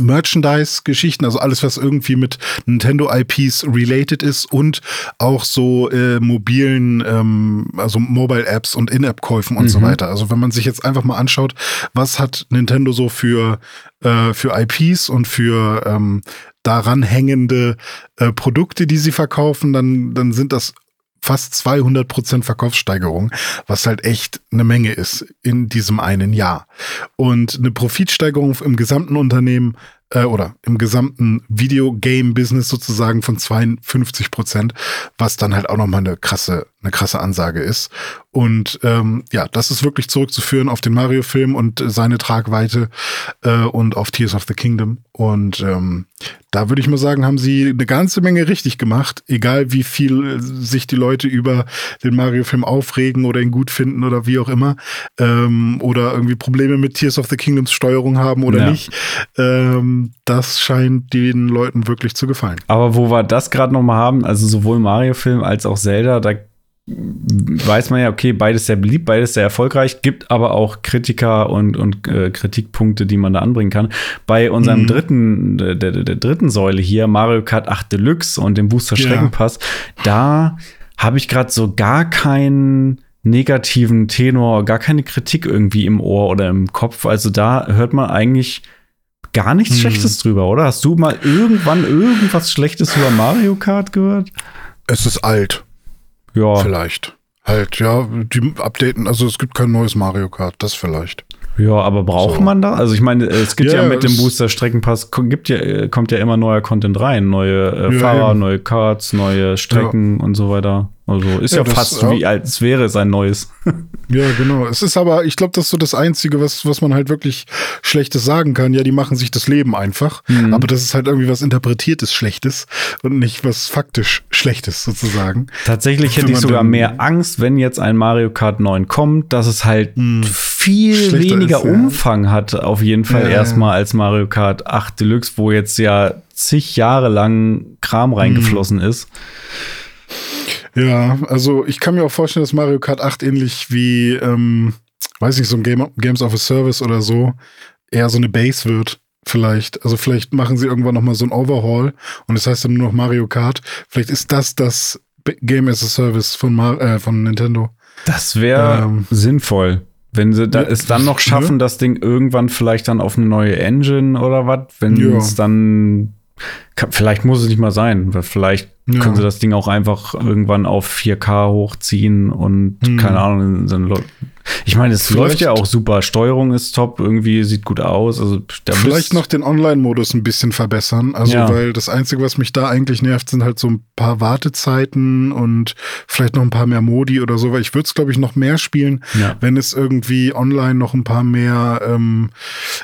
Merchandise-Geschichten, also alles, was irgendwie mit Nintendo-IPs related ist und auch so äh, mobilen, ähm, also Mobile-Apps und In-App-Käufen und so Mhm. weiter. Also wenn man sich jetzt einfach mal anschaut, was hat Nintendo so für, äh, für IPs und für ähm, daran hängende äh, Produkte, die sie verkaufen, dann, dann sind das fast 200 Prozent Verkaufssteigerung, was halt echt eine Menge ist in diesem einen Jahr. Und eine Profitsteigerung im gesamten Unternehmen äh, oder im gesamten Videogame-Business sozusagen von 52 Prozent, was dann halt auch nochmal eine krasse, eine krasse Ansage ist. Und ähm, ja, das ist wirklich zurückzuführen auf den Mario-Film und seine Tragweite äh, und auf Tears of the Kingdom. Und ähm, da würde ich mal sagen, haben sie eine ganze Menge richtig gemacht, egal wie viel äh, sich die Leute über den Mario-Film aufregen oder ihn gut finden oder wie auch immer. Ähm, oder irgendwie Probleme mit Tears of the Kingdoms Steuerung haben oder Ja. nicht. Ähm, das scheint den Leuten wirklich zu gefallen. Aber wo wir das gerade noch mal haben, also sowohl Mario-Film als auch Zelda, da weiß man ja, okay, beides sehr beliebt, beides sehr erfolgreich, gibt aber auch Kritiker und, und äh, Kritikpunkte, die man da anbringen kann. Bei unserem Mhm. dritten, der, der, der dritten Säule hier, Mario Kart 8 Deluxe und dem Booster Ja. Streckenpass, da habe ich gerade so gar keinen negativen Tenor, gar keine Kritik irgendwie im Ohr oder im Kopf. Also da hört man eigentlich gar nichts Hm. Schlechtes drüber, oder? Hast du mal irgendwann irgendwas Schlechtes über Mario Kart gehört? Es ist alt, Ja, vielleicht. Halt, ja, die updaten, also es gibt kein neues Mario Kart, das vielleicht. Ja, aber braucht So. man da? Also ich meine, es gibt ja, Ja, mit dem Booster Streckenpass gibt ja, äh, kommt ja immer neuer Content rein, neue äh, Ja, Fahrer, eben. neue Karts, neue Strecken und so weiter. Also ist ja, Ja, das- fast ja. wie als wäre es ein neues. [laughs] Ja, genau. Es ist aber, ich glaube, das ist so das Einzige, was, was man halt wirklich Schlechtes sagen kann. Ja, die machen sich das Leben einfach. Mhm. Aber das ist halt irgendwie was Interpretiertes Schlechtes und nicht was faktisch Schlechtes sozusagen. Tatsächlich hätte ich sogar mehr Angst, wenn jetzt ein Mario Kart 9 kommt, dass es halt Hm. Viel Schlechter weniger ist, ja. Umfang hat, auf jeden Fall Ja, erstmal als Mario Kart 8 Deluxe, wo jetzt ja zig Jahre lang Kram Hm. reingeflossen ist. Ja, also ich kann mir auch vorstellen, dass Mario Kart 8 ähnlich wie, ähm, weiß nicht, so ein Game, Games of a Service oder so, eher so eine Base wird. Vielleicht. Also vielleicht machen sie irgendwann noch mal so ein Overhaul und das heißt dann nur noch Mario Kart. Vielleicht ist das das Game as a Service von, Mar äh, von Nintendo. Das wäre Ähm. sinnvoll. Wenn sie da, Ja, es dann noch schaffen, das Ding irgendwann vielleicht dann auf eine neue Engine oder was, wenn Ja. es dann kann, vielleicht muss es nicht mal sein, weil vielleicht Ja. können sie das Ding auch einfach irgendwann auf 4K hochziehen und Hm. keine Ahnung, dann ich meine, es Vielleicht- läuft ja auch super, Steuerung ist top, irgendwie sieht gut aus, also Vielleicht noch den Online-Modus ein bisschen verbessern. Also, Ja. weil das Einzige, was mich da eigentlich nervt, sind halt so ein paar Wartezeiten und vielleicht noch ein paar mehr Modi oder so, weil ich würde es, glaube ich, noch mehr spielen, Ja. wenn es irgendwie online noch ein paar mehr ähm,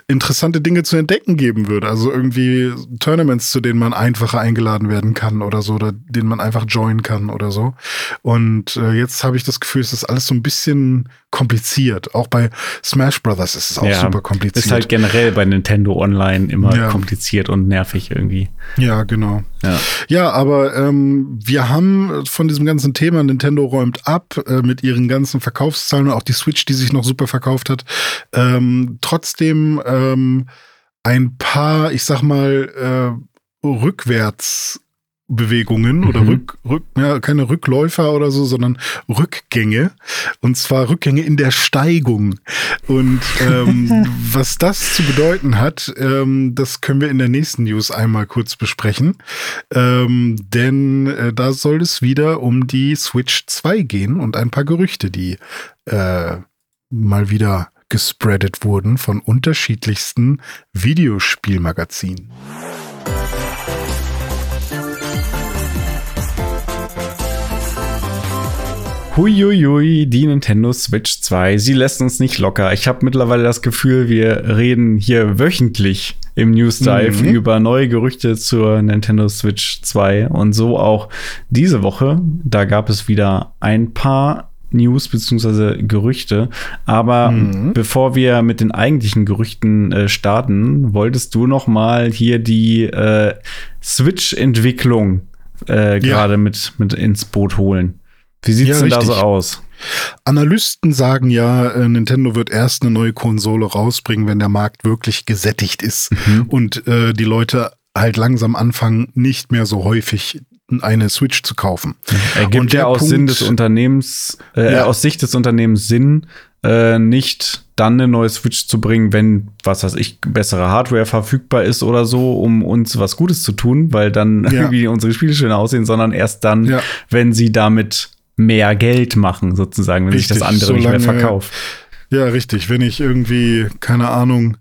interessante Dinge zu entdecken geben würde. Also irgendwie Tournaments, zu denen man einfacher eingeladen werden kann oder so, oder denen man einfach joinen kann oder so. Und äh, jetzt habe ich das Gefühl, es ist alles so ein bisschen kompliziert. Auch bei Smash Brothers ist es auch Ja, super kompliziert. ist halt generell bei Nintendo Online immer Ja. kompliziert und nervig irgendwie. ja, genau. Ja. Ja, aber ähm, wir haben von diesem ganzen Thema, Nintendo räumt ab äh, mit ihren ganzen Verkaufszahlen und auch die Switch, die sich noch super verkauft hat, ähm, trotzdem ähm, ein paar, ich sag mal, äh, rückwärts Rückbewegungen oder Mhm. Rück, Rück, ja, keine Rückläufer oder so, sondern Rückgänge. Und zwar Rückgänge in der Steigung. Und ähm, [laughs] was das zu bedeuten hat, ähm, das können wir in der nächsten News einmal kurz besprechen. Ähm, denn äh, da soll es wieder um die Switch 2 gehen und ein paar Gerüchte, die äh, mal wieder gespreadet wurden von unterschiedlichsten Videospielmagazinen. Huiuiui, die Nintendo Switch 2, sie lässt uns nicht locker. Ich habe mittlerweile das Gefühl, wir reden hier wöchentlich im News Dive Mhm. über neue Gerüchte zur Nintendo Switch 2 und so auch diese Woche. Da gab es wieder ein paar News bzw. Gerüchte. Aber Mhm. bevor wir mit den eigentlichen Gerüchten äh, starten, wolltest du noch mal hier die äh, Switch-Entwicklung äh, gerade mit, mit ins Boot holen. Wie sieht's Ja, denn da so richtig. aus? Analysten sagen ja, äh, Nintendo wird erst eine neue Konsole rausbringen, wenn der Markt wirklich gesättigt ist Mhm. und äh, die Leute halt langsam anfangen, nicht mehr so häufig eine Switch zu kaufen. Ergibt Und ja der aus Punkt- Sinn des Unternehmens, äh, Ja. aus Sicht des Unternehmens Sinn, äh, nicht dann eine neue Switch zu bringen, wenn, was weiß ich, bessere Hardware verfügbar ist oder so, um uns was Gutes zu tun, weil dann Ja. [laughs] irgendwie unsere Spiele schöner aussehen, sondern erst dann, Ja. wenn sie damit mehr Geld machen, sozusagen, wenn sich das Richtig, andere nicht mehr solange- verkauft. Ja, richtig. Wenn ich irgendwie, keine Ahnung,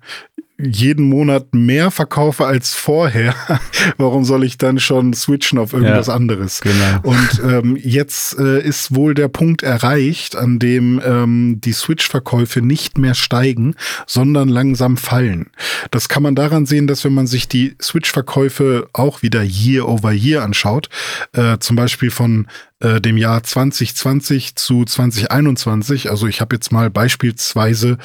jeden Monat mehr verkaufe als vorher, [laughs] warum soll ich dann schon switchen auf irgendwas Ja, anderes? genau. Und ähm, jetzt äh, ist wohl der Punkt erreicht, an dem ähm, die Switch-Verkäufe nicht mehr steigen, sondern langsam fallen. Das kann man daran sehen, dass wenn man sich die Switch-Verkäufe auch wieder Year over Year anschaut, äh, zum Beispiel von äh, dem Jahr 2020 zu 2021, also ich habe jetzt mal beispielsweise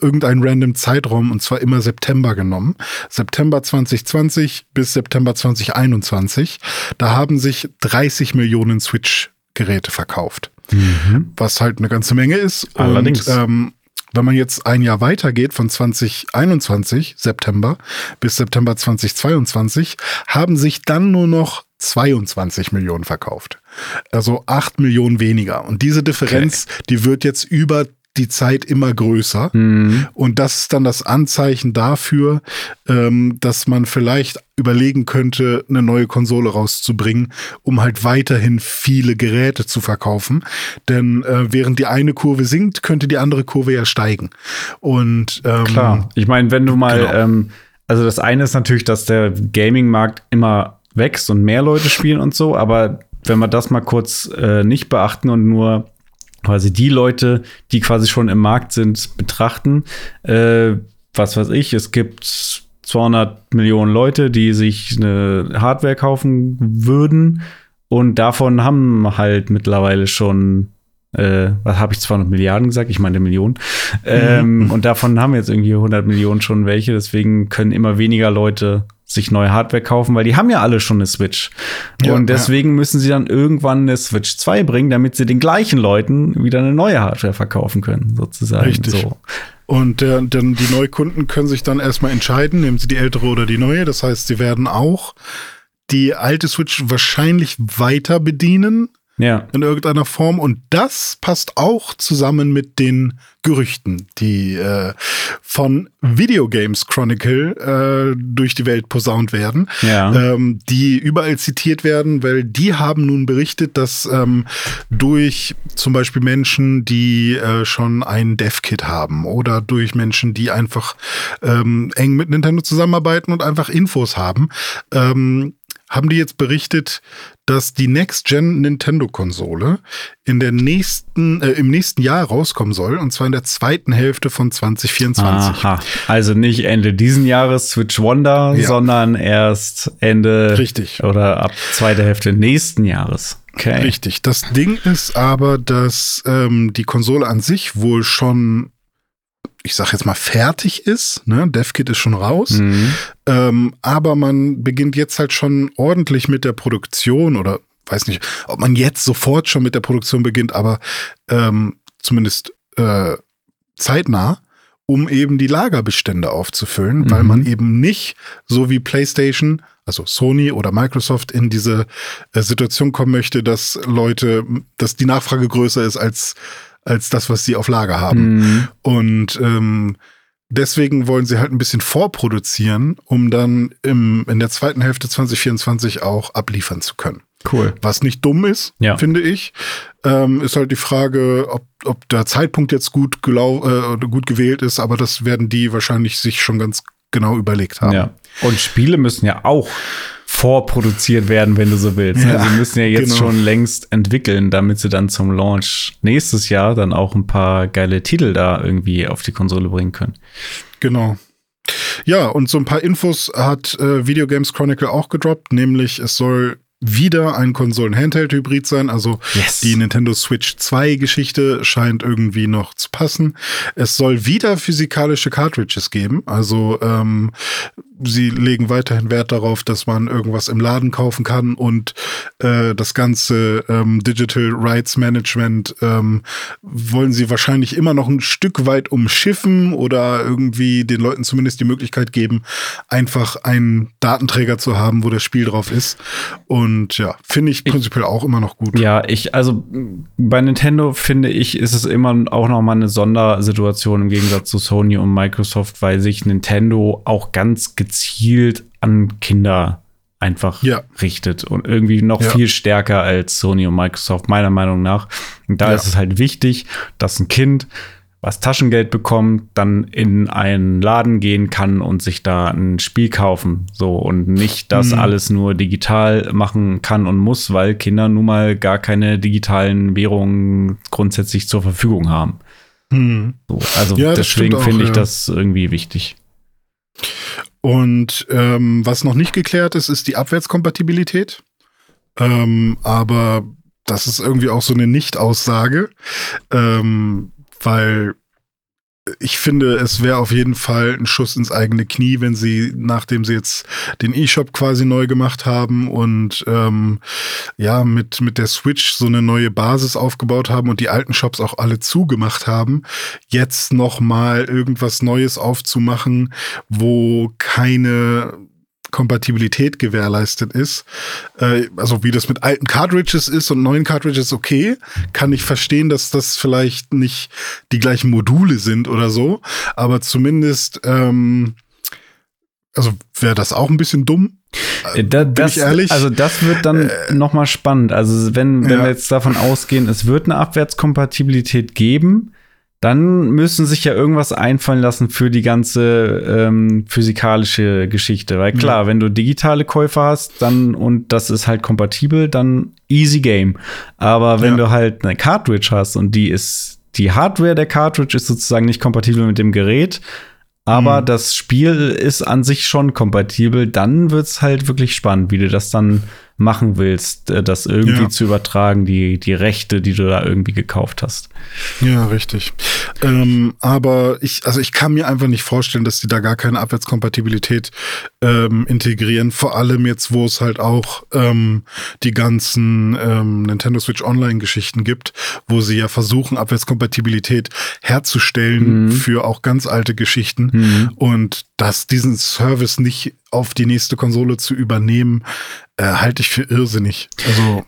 irgendeinen random Zeitraum und zwar immer September genommen. September 2020 bis September 2021. Da haben sich 30 Millionen Switch-Geräte verkauft. Was halt eine ganze Menge ist. Allerdings. Und ähm, wenn man jetzt ein Jahr weitergeht von 2021 September bis September 2022, haben sich dann nur noch 22 Millionen verkauft. Also 8 Millionen weniger. Und diese Differenz, die wird jetzt über die Zeit immer größer. Mhm. Und das ist dann das Anzeichen dafür, ähm, dass man vielleicht überlegen könnte, eine neue Konsole rauszubringen, um halt weiterhin viele Geräte zu verkaufen. Denn äh, während die eine Kurve sinkt, könnte die andere Kurve ja steigen. Und ähm, Klar. Ich meine, wenn du mal, genau. ähm, also das eine ist natürlich, dass der Gaming-Markt immer wächst und mehr Leute spielen und so, aber wenn wir das mal kurz äh, nicht beachten und nur quasi die Leute, die quasi schon im Markt sind, betrachten, äh, was weiß ich, es gibt 200 Millionen Leute, die sich eine Hardware kaufen würden und davon haben halt mittlerweile schon äh, was habe ich 200 Milliarden gesagt? Ich meine Millionen. Ähm, und davon haben jetzt irgendwie 100 Millionen schon welche. Deswegen können immer weniger Leute sich neue Hardware kaufen, weil die haben ja alle schon eine Switch. Ja, und deswegen müssen sie dann irgendwann eine Switch 2 bringen, damit sie den gleichen Leuten wieder eine neue Hardware verkaufen können, sozusagen. Richtig. So. Und der, denn die Neukunden können sich dann erstmal entscheiden, nehmen sie die ältere oder die neue. Das heißt, sie werden auch die alte Switch wahrscheinlich weiter bedienen Ja. in irgendeiner Form. Und das passt auch zusammen mit den Gerüchten, die äh, von Video Games Chronicle äh, durch die Welt posaunt werden, Ja. ähm, die überall zitiert werden, weil die haben nun berichtet, dass ähm, durch zum Beispiel Menschen, die äh, schon ein Dev-Kit haben oder durch Menschen, die einfach ähm, eng mit Nintendo zusammenarbeiten und einfach Infos haben, ähm, haben die jetzt berichtet, dass die Next-Gen Nintendo-Konsole in der nächsten, äh, im nächsten Jahr rauskommen soll, und zwar in der zweiten Hälfte von 2024. Aha. Also nicht Ende diesen Jahres Switch Wonder, Ja. sondern erst Ende Richtig. oder ab zweite Hälfte nächsten Jahres. Okay. Richtig. Das Ding ist aber, dass ähm, die Konsole an sich wohl schon, ich sag jetzt mal, fertig ist. Ne? DevKit ist schon raus. Mhm. Ähm, aber man beginnt jetzt halt schon ordentlich mit der Produktion oder weiß nicht, ob man jetzt sofort schon mit der Produktion beginnt, aber ähm, zumindest äh, zeitnah. um eben die Lagerbestände aufzufüllen, mhm. weil man eben nicht so wie PlayStation, also Sony oder Microsoft in diese äh, Situation kommen möchte, dass Leute, dass die Nachfrage größer ist als als das, was sie auf Lager haben. Mhm. Und ähm, deswegen wollen sie halt ein bisschen vorproduzieren, um dann im, in der zweiten Hälfte 2024 auch abliefern zu können. Cool. Was nicht dumm ist, ja. finde ich. Ähm, ist halt die Frage, ob, ob der Zeitpunkt jetzt gut, gelau äh, gut gewählt ist, aber das werden die wahrscheinlich sich schon ganz genau überlegt haben. Ja. Und Spiele müssen ja auch vorproduziert werden, wenn du so willst. Ja, sie müssen ja jetzt genau. schon längst entwickeln, damit sie dann zum Launch nächstes Jahr dann auch ein paar geile Titel da irgendwie auf die Konsole bringen können. Genau. Ja, und so ein paar Infos hat äh, Video Games Chronicle auch gedroppt, nämlich es soll wieder ein Konsolen-Handheld-Hybrid sein. Also yes. die Nintendo Switch 2 Geschichte scheint irgendwie noch zu passen. Es soll wieder physikalische Cartridges geben. Also ähm, sie legen weiterhin Wert darauf, dass man irgendwas im Laden kaufen kann und äh, das ganze ähm, Digital Rights Management ähm, wollen sie wahrscheinlich immer noch ein Stück weit umschiffen oder irgendwie den Leuten zumindest die Möglichkeit geben, einfach einen Datenträger zu haben, wo das Spiel drauf ist. Und ja, finde ich prinzipiell auch immer noch gut. Ja, ich, also bei Nintendo finde ich, ist es immer auch noch mal eine Sondersituation im Gegensatz zu Sony und Microsoft, weil sich Nintendo auch ganz gezielt an Kinder einfach ja. richtet und irgendwie noch ja. viel stärker als Sony und Microsoft, meiner Meinung nach. Und da ja. ist es halt wichtig, dass ein Kind was Taschengeld bekommt, dann in einen Laden gehen kann und sich da ein Spiel kaufen. So und nicht das mhm. alles nur digital machen kann und muss, weil Kinder nun mal gar keine digitalen Währungen grundsätzlich zur Verfügung haben. Mhm. So, also deswegen finde ich das irgendwie wichtig. Und ähm, was noch nicht geklärt ist, ist die Abwärtskompatibilität. Ähm, aber das ist irgendwie auch so eine Nicht-Aussage, ähm, weil ich finde, es wäre auf jeden Fall ein Schuss ins eigene Knie, wenn sie, nachdem sie jetzt den E-Shop quasi neu gemacht haben und ähm, ja, mit, mit der Switch so eine neue Basis aufgebaut haben und die alten Shops auch alle zugemacht haben, jetzt nochmal irgendwas Neues aufzumachen, wo keine Kompatibilität gewährleistet ist. Äh, also wie das mit alten Cartridges ist und neuen Cartridges okay, kann ich verstehen, dass das vielleicht nicht die gleichen Module sind oder so, aber zumindest ähm, also wäre das auch ein bisschen dumm. Äh, da, das, ich ehrlich? Also das wird dann äh, noch mal spannend. Also wenn, wenn ja. wir jetzt davon ausgehen, es wird eine Abwärtskompatibilität geben, dann müssen sich ja irgendwas einfallen lassen für die ganze ähm, physikalische Geschichte. Weil klar, ja. wenn du digitale Käufer hast, dann und das ist halt kompatibel, dann easy game. Aber wenn ja. du halt eine Cartridge hast und die ist, die Hardware der Cartridge ist sozusagen nicht kompatibel mit dem Gerät, aber mhm. das Spiel ist an sich schon kompatibel, dann wird's halt wirklich spannend, wie du das dann machen willst, äh, das irgendwie ja. zu übertragen, die, die Rechte, die du da irgendwie gekauft hast. Ja, richtig. Ähm, aber ich, also ich kann mir einfach nicht vorstellen, dass die da gar keine Abwärtskompatibilität ähm, integrieren. Vor allem jetzt, wo es halt auch ähm, die ganzen ähm, Nintendo Switch Online-Geschichten gibt, wo sie ja versuchen, Abwärtskompatibilität herzustellen mhm. für auch ganz alte Geschichten. Mhm. Und dass diesen Service nicht auf die nächste Konsole zu übernehmen, äh, halte ich für irrsinnig. Also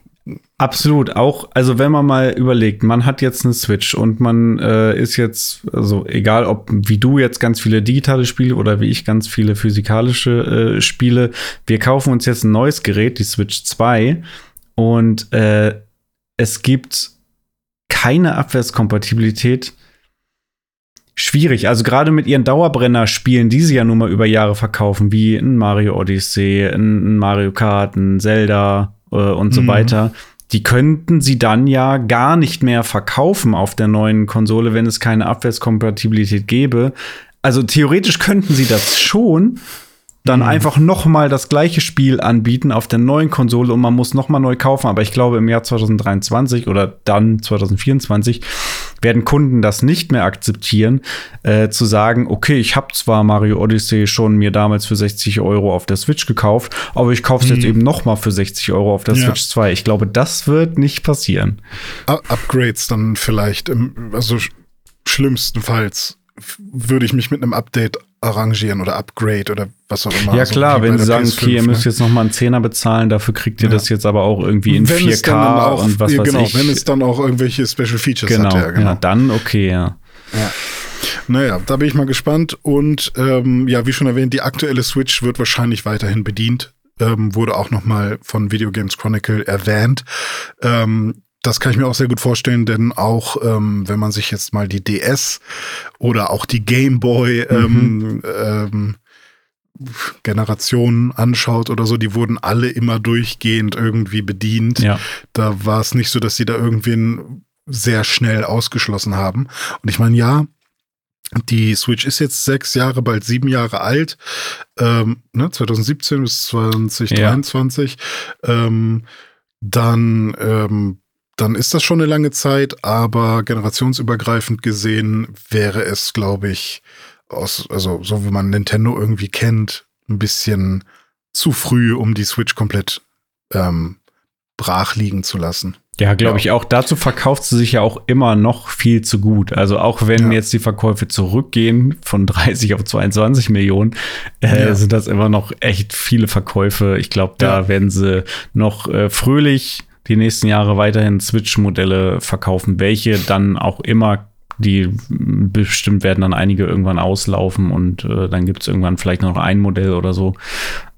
Absolut, auch, also wenn man mal überlegt, man hat jetzt eine Switch und man äh, ist jetzt, also egal ob wie du jetzt ganz viele digitale Spiele oder wie ich ganz viele physikalische äh, Spiele, wir kaufen uns jetzt ein neues Gerät, die Switch 2, und äh, es gibt keine Abwärtskompatibilität schwierig. Also gerade mit ihren Dauerbrenner-Spielen, die sie ja nun mal über Jahre verkaufen, wie ein Mario Odyssey, ein Mario Kart, ein Zelda äh, und so mhm. weiter. Die könnten sie dann ja gar nicht mehr verkaufen auf der neuen Konsole, wenn es keine Abwärtskompatibilität gäbe. Also theoretisch könnten sie das schon, dann mhm. einfach noch mal das gleiche Spiel anbieten auf der neuen Konsole und man muss noch mal neu kaufen. Aber ich glaube, im Jahr 2023 oder dann 2024 werden Kunden das nicht mehr akzeptieren, äh, zu sagen, okay, ich habe zwar Mario Odyssey schon mir damals für 60 Euro auf der Switch gekauft, aber ich kaufe es mhm. jetzt eben noch mal für 60 Euro auf der ja. Switch 2. Ich glaube, das wird nicht passieren. Upgrades dann vielleicht, im, also schlimmstenfalls würde ich mich mit einem Update arrangieren oder Upgrade oder was auch immer. Ja klar, wie wenn sie sagen, PS5, okay, ihr müsst ne? jetzt noch mal einen Zehner bezahlen, dafür kriegt ihr Ja. das jetzt aber auch irgendwie in Wenn es dann 4K auch, und was ja, weiß genau, ich. wenn es dann auch irgendwelche Special Features genau, hat, ja, genau. ja, dann okay, ja. Naja, da bin ich mal gespannt. Und ähm, ja, wie schon erwähnt, die aktuelle Switch wird wahrscheinlich weiterhin bedient. Ähm, wurde auch noch mal von Video Games Chronicle erwähnt. Ähm, das kann ich mir auch sehr gut vorstellen, denn auch ähm, wenn man sich jetzt mal die DS oder auch die Game Boy ähm, ähm, Generationen anschaut oder so, die wurden alle immer durchgehend irgendwie bedient. Ja. Da war es nicht so, dass sie da irgendwen sehr schnell ausgeschlossen haben. Und ich meine, ja, die Switch ist jetzt sechs Jahre, bald sieben Jahre alt, ähm, ne, 2017 bis 2023. Ähm, dann, ähm, dann ist das schon eine lange Zeit, aber generationsübergreifend gesehen wäre es, glaube ich, aus, also so wie man Nintendo irgendwie kennt, ein bisschen zu früh, um die Switch komplett ähm, brach liegen zu lassen. Ja, glaube Ja. ich auch. Dazu verkauft sie sich ja auch immer noch viel zu gut. Also auch wenn Ja. jetzt die Verkäufe zurückgehen von [laughs] 30 auf 22 Millionen, äh, Ja. sind das immer noch echt viele Verkäufe. Ich glaube, da Ja. werden sie noch äh, fröhlich die nächsten Jahre weiterhin Switch-Modelle verkaufen, welche dann auch immer die bestimmt werden dann einige irgendwann auslaufen und äh, dann gibt es irgendwann vielleicht noch ein Modell oder so.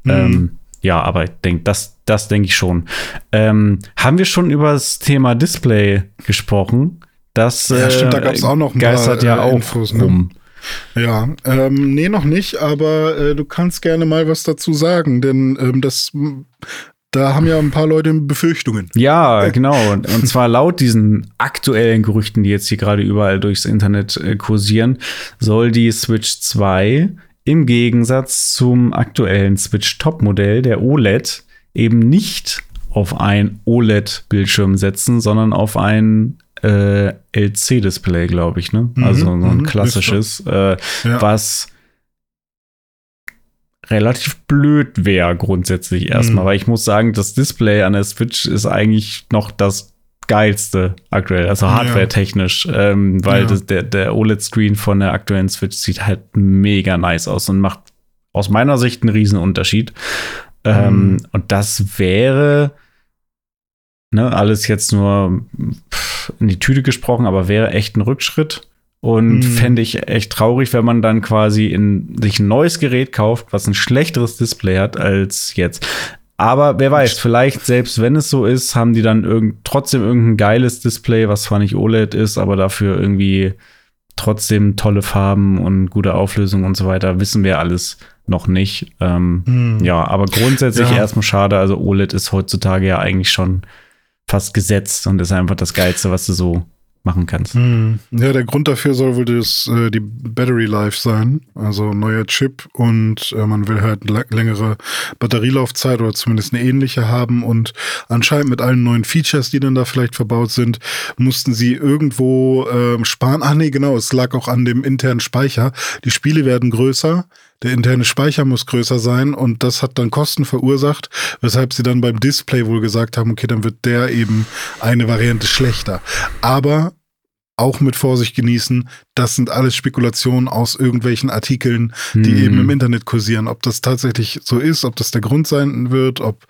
Mhm. Ähm, ja, aber ich denke, das, das denke ich schon. Ähm, haben wir schon über das Thema Display gesprochen? Das Ja, stimmt, da gab's auch noch ein paar, geistert ja äh, auch Infos, ne? rum. Ja, ähm, nee, noch nicht, aber äh, du kannst gerne mal was dazu sagen, denn ähm, das, da haben ja ein paar Leute Befürchtungen. Ja, genau. Und, und zwar laut diesen aktuellen Gerüchten, die jetzt hier gerade überall durchs Internet äh, kursieren, soll die Switch 2 im Gegensatz zum aktuellen Switch Top-Modell der OLED eben nicht auf ein OLED-Bildschirm setzen, sondern auf ein äh, LC-Display, glaube ich, ne? Mhm, also so ein mhm, klassisches, äh, Ja. was relativ blöd wäre grundsätzlich erstmal, Mhm. weil ich muss sagen, das Display an der Switch ist eigentlich noch das geilste aktuell, also Ja. hardware-technisch, ähm, weil Ja. das, der, der OLED-Screen von der aktuellen Switch sieht halt mega nice aus und macht aus meiner Sicht einen riesen Unterschied. Ähm, Mhm. und das wäre ne, alles jetzt nur in die Tüte gesprochen, aber wäre echt ein Rückschritt. Und Mhm. fände ich echt traurig, wenn man dann quasi in sich ein neues Gerät kauft, was ein schlechteres Display hat als jetzt. Aber wer weiß, vielleicht selbst wenn es so ist, haben die dann irgend, trotzdem irgendein geiles Display, was zwar nicht OLED ist, aber dafür irgendwie trotzdem tolle Farben und gute Auflösung und so weiter. Wissen wir alles noch nicht. Ähm, Hm. ja, aber grundsätzlich Ja. erstmal schade. Also OLED ist heutzutage ja eigentlich schon fast gesetzt und ist einfach das Geilste, was du so machen kannst. Hm. Ja, der Grund dafür soll wohl das, äh, die Battery Life sein, also neuer Chip und äh, man will halt längere Batterielaufzeit oder zumindest eine ähnliche haben und anscheinend mit allen neuen Features, die dann da vielleicht verbaut sind, mussten sie irgendwo ähm, sparen. Ah nee, genau, es lag auch an dem internen Speicher. Die Spiele werden größer, der interne Speicher muss größer sein und das hat dann Kosten verursacht, weshalb sie dann beim Display wohl gesagt haben, okay, dann wird der eben eine Variante schlechter. Aber auch mit Vorsicht genießen. Das sind alles Spekulationen aus irgendwelchen Artikeln, die Hm. eben im Internet kursieren. Ob das tatsächlich so ist, ob das der Grund sein wird, ob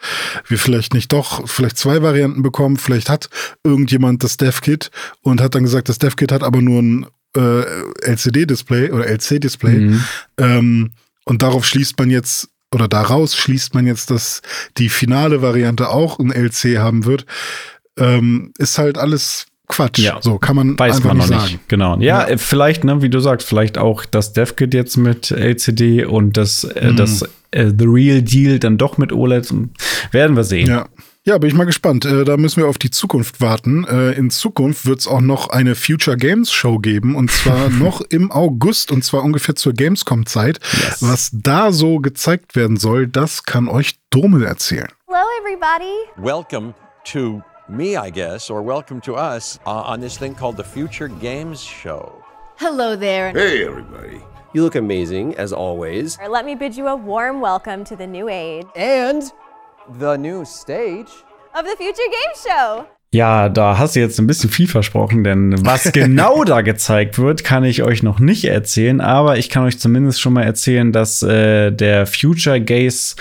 wir vielleicht nicht doch vielleicht zwei Varianten bekommen. Vielleicht hat irgendjemand das Dev-Kit und hat dann gesagt, das Dev-Kit hat aber nur ein äh, LCD-Display oder LC-Display. Mhm. Ähm, und darauf schließt man jetzt, oder daraus schließt man jetzt, dass die finale Variante auch ein LC haben wird. Ähm, ist halt alles Quatsch. Ja. So kann man Weiß einfach man noch nicht sagen. Genau. Ja, Ja. äh, vielleicht, ne, wie du sagst, vielleicht auch das DevKit jetzt mit LCD und das, äh, Mhm. das äh, The Real Deal dann doch mit OLED. Werden wir sehen. Ja. Ja, bin ich mal gespannt. Äh, da müssen wir auf die Zukunft warten. Äh, in Zukunft wird es auch noch eine Future Games Show geben und zwar [laughs] noch im August und zwar ungefähr zur Gamescom-Zeit. Yes. Was da so gezeigt werden soll, das kann euch Dome erzählen. Hello, everybody. welcome to me, I guess, or welcome to us uh, on this thing called the Future Games Show. Hello there. Hey, everybody. You look amazing, as always. Let me bid you a warm welcome to the new age and the new stage. of the Future Game Show. Ja, da hast du jetzt ein bisschen viel versprochen, denn was [laughs] genau da gezeigt wird, kann ich euch noch nicht erzählen, aber ich kann euch zumindest schon mal erzählen, dass äh, der Future Games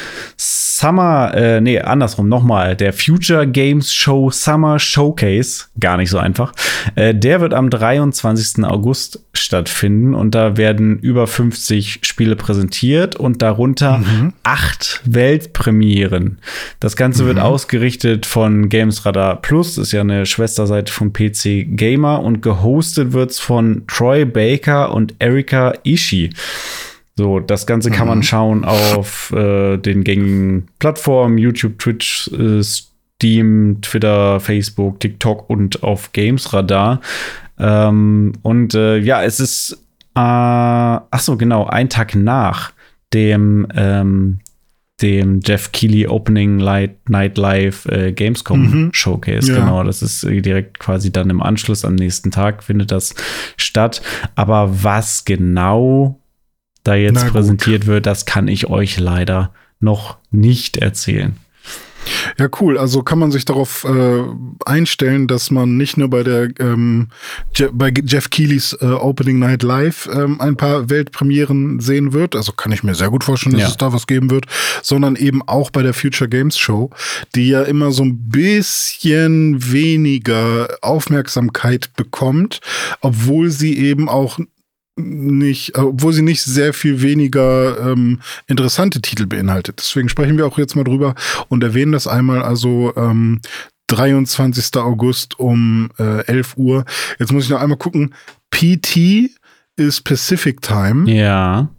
Summer, äh, nee, andersrum nochmal, der Future Games Show Summer Showcase, gar nicht so einfach, äh, der wird am 23. August stattfinden und da werden über 50 Spiele präsentiert und darunter mhm. acht Weltpremieren. Das Ganze mhm. wird ausgerichtet von Games Radar Plus ist ja eine Schwesterseite von PC Gamer und gehostet wird's von Troy Baker und Erika Ishii. So, das Ganze kann man mhm. schauen auf äh, den gängigen Plattformen, YouTube, Twitch, äh, Steam, Twitter, Facebook, TikTok und auf Games Radar. Ähm, und äh, ja, es ist, äh, ach so, genau, ein Tag nach dem ähm, dem Jeff Keighley Opening Light, Night Live äh, Gamescom mhm. Showcase. Ja. Genau, das ist äh, direkt quasi dann im Anschluss am nächsten Tag findet das statt. Aber was genau da jetzt präsentiert wird, das kann ich euch leider noch nicht erzählen. Ja, cool. Also kann man sich darauf äh, einstellen, dass man nicht nur bei der ähm, Je bei Jeff Keelys äh, Opening Night Live ähm, ein paar Weltpremieren sehen wird. Also kann ich mir sehr gut vorstellen, dass ja. es da was geben wird, sondern eben auch bei der Future Games Show, die ja immer so ein bisschen weniger Aufmerksamkeit bekommt, obwohl sie eben auch nicht, obwohl sie nicht sehr viel weniger ähm, interessante Titel beinhaltet. Deswegen sprechen wir auch jetzt mal drüber und erwähnen das einmal. Also ähm, 23. August um äh, 11 Uhr. Jetzt muss ich noch einmal gucken. PT ist Pacific Time. Ja.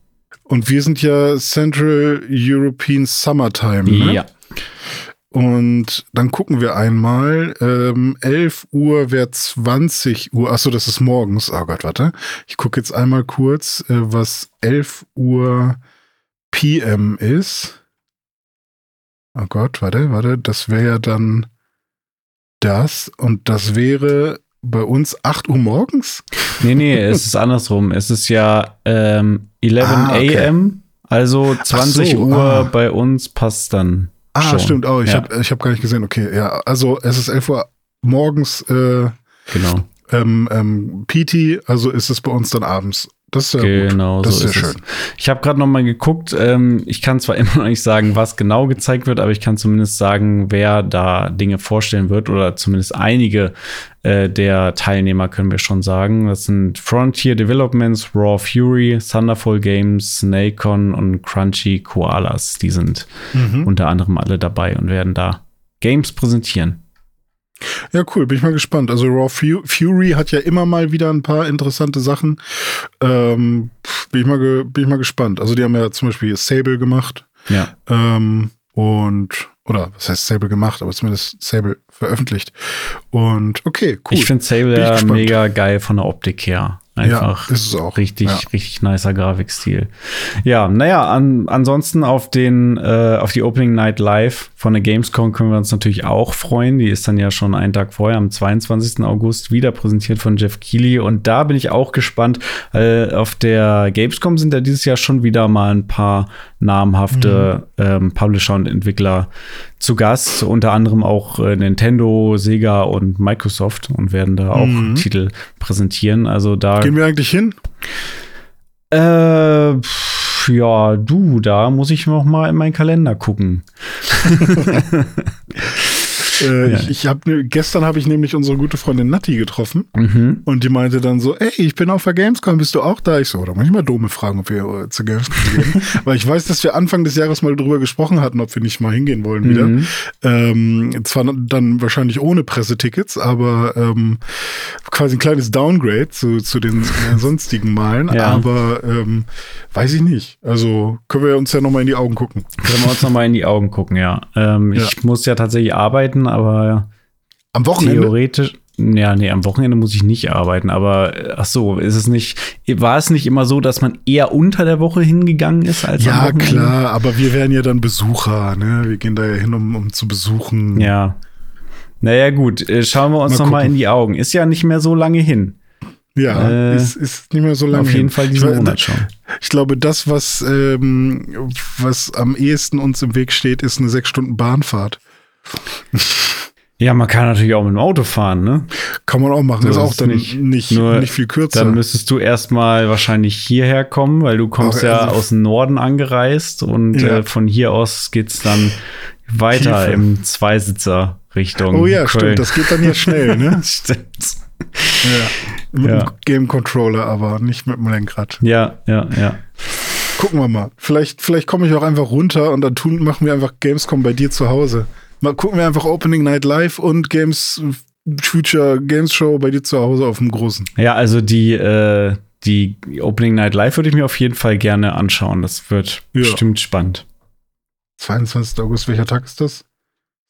Und wir sind ja Central European Summertime. Ne? Ja. Und dann gucken wir einmal. Ähm, 11 Uhr wäre 20 Uhr. Achso, das ist morgens. Oh Gott, warte. Ich gucke jetzt einmal kurz, äh, was 11 Uhr PM ist. Oh Gott, warte, warte. Das wäre ja dann das. Und das wäre bei uns 8 Uhr morgens? Nee, nee, [laughs] es ist andersrum. Es ist ja ähm, 11 ah, okay. AM. Also 20 so, Uhr ah. bei uns passt dann. Ah, schon. stimmt. Oh, ich ja. habe hab gar nicht gesehen. Okay, ja. Also es ist 11 Uhr morgens. Äh, genau. Ähm, ähm, PT, also ist es bei uns dann abends. Das ist ja genau, gut. Das so ist ja schön. Ich habe gerade noch mal geguckt. Ähm, ich kann zwar [laughs] immer noch nicht sagen, was genau gezeigt wird, aber ich kann zumindest sagen, wer da Dinge vorstellen wird oder zumindest einige äh, der Teilnehmer können wir schon sagen. Das sind Frontier Developments, Raw Fury, Thunderful Games, Snakon und Crunchy Koalas. Die sind mhm. unter anderem alle dabei und werden da Games präsentieren. Ja, cool, bin ich mal gespannt. Also Raw Fury hat ja immer mal wieder ein paar interessante Sachen. Ähm, bin, ich mal bin ich mal gespannt. Also die haben ja zum Beispiel Sable gemacht. Ja. Ähm, und, oder was heißt Sable gemacht, aber zumindest Sable veröffentlicht. Und okay, cool. Ich finde Sable ja mega geil von der Optik her. Einfach ja, ist es auch. richtig, ja. richtig nicer Grafikstil. Ja, naja, an, ansonsten auf den, äh, auf die Opening Night Live von der Gamescom können wir uns natürlich auch freuen. Die ist dann ja schon einen Tag vorher, am 22. August, wieder präsentiert von Jeff Keighley. Und da bin ich auch gespannt. Äh, auf der Gamescom sind ja dieses Jahr schon wieder mal ein paar namhafte mhm. ähm, Publisher und Entwickler zu Gast, unter anderem auch äh, Nintendo, Sega und Microsoft und werden da auch mhm. Titel präsentieren. Also da gehen wir eigentlich hin? Äh, pff, ja, du, da muss ich noch mal in meinen Kalender gucken. [laughs] [laughs] Äh, ja. Ich, ich habe ne, gestern habe ich nämlich unsere gute Freundin Natti getroffen mhm. und die meinte dann so, ey, ich bin auf der Gamescom, bist du auch da? Ich so, da muss ich mal Dome fragen, ob wir äh, zur Gamescom gehen, [laughs] weil ich weiß, dass wir Anfang des Jahres mal drüber gesprochen hatten, ob wir nicht mal hingehen wollen wieder. Mhm. Ähm, zwar dann wahrscheinlich ohne Pressetickets, aber ähm, quasi ein kleines Downgrade zu, zu den äh, sonstigen Malen, ja. aber ähm, weiß ich nicht. Also können wir uns ja noch mal in die Augen gucken. Können wir uns noch mal in die Augen gucken, ja. Ähm, ja. Ich muss ja tatsächlich arbeiten, aber am Wochenende? Theoretisch. Ja, nee, am Wochenende muss ich nicht arbeiten, aber ach so, ist es nicht, war es nicht immer so, dass man eher unter der Woche hingegangen ist als ja, am Wochenende? Ja, klar, aber wir wären ja dann Besucher, ne? Wir gehen da ja hin, um, um zu besuchen. Ja. Naja, gut, äh, schauen wir uns mal noch mal in die Augen. Ist ja nicht mehr so lange hin. Ja, äh, ist, ist nicht mehr so lange. Auf jeden hin. Fall diesen Monat schon. Ich glaube, das, was, ähm, was am ehesten uns im Weg steht, ist eine sechs Stunden Bahnfahrt. [laughs] Ja, man kann natürlich auch mit dem Auto fahren, ne? Kann man auch machen. So ist auch ist dann nicht. nicht, nicht, Nur viel kürzer. Dann müsstest du erstmal wahrscheinlich hierher kommen, weil du kommst Okay, ja also- aus dem Norden angereist und Ja. äh, von hier aus geht's dann weiter Tiefer. im Zweisitzer Richtung. oh ja, Köln. stimmt. Das geht dann ja schnell, ne? [laughs] stimmt. ja. Mit Ja. dem Game Controller, aber nicht mit dem Lenkrad. Ja, ja, ja. Gucken wir mal. Vielleicht, vielleicht komme ich auch einfach runter und dann tun, machen wir einfach Gamescom bei dir zu Hause. Mal gucken wir einfach Opening Night Live und Games Future Games Show bei dir zu Hause auf dem großen. Ja, also die, äh, die Opening Night Live würde ich mir auf jeden Fall gerne anschauen. Das wird Ja. bestimmt spannend. 22. August, welcher Tag ist das?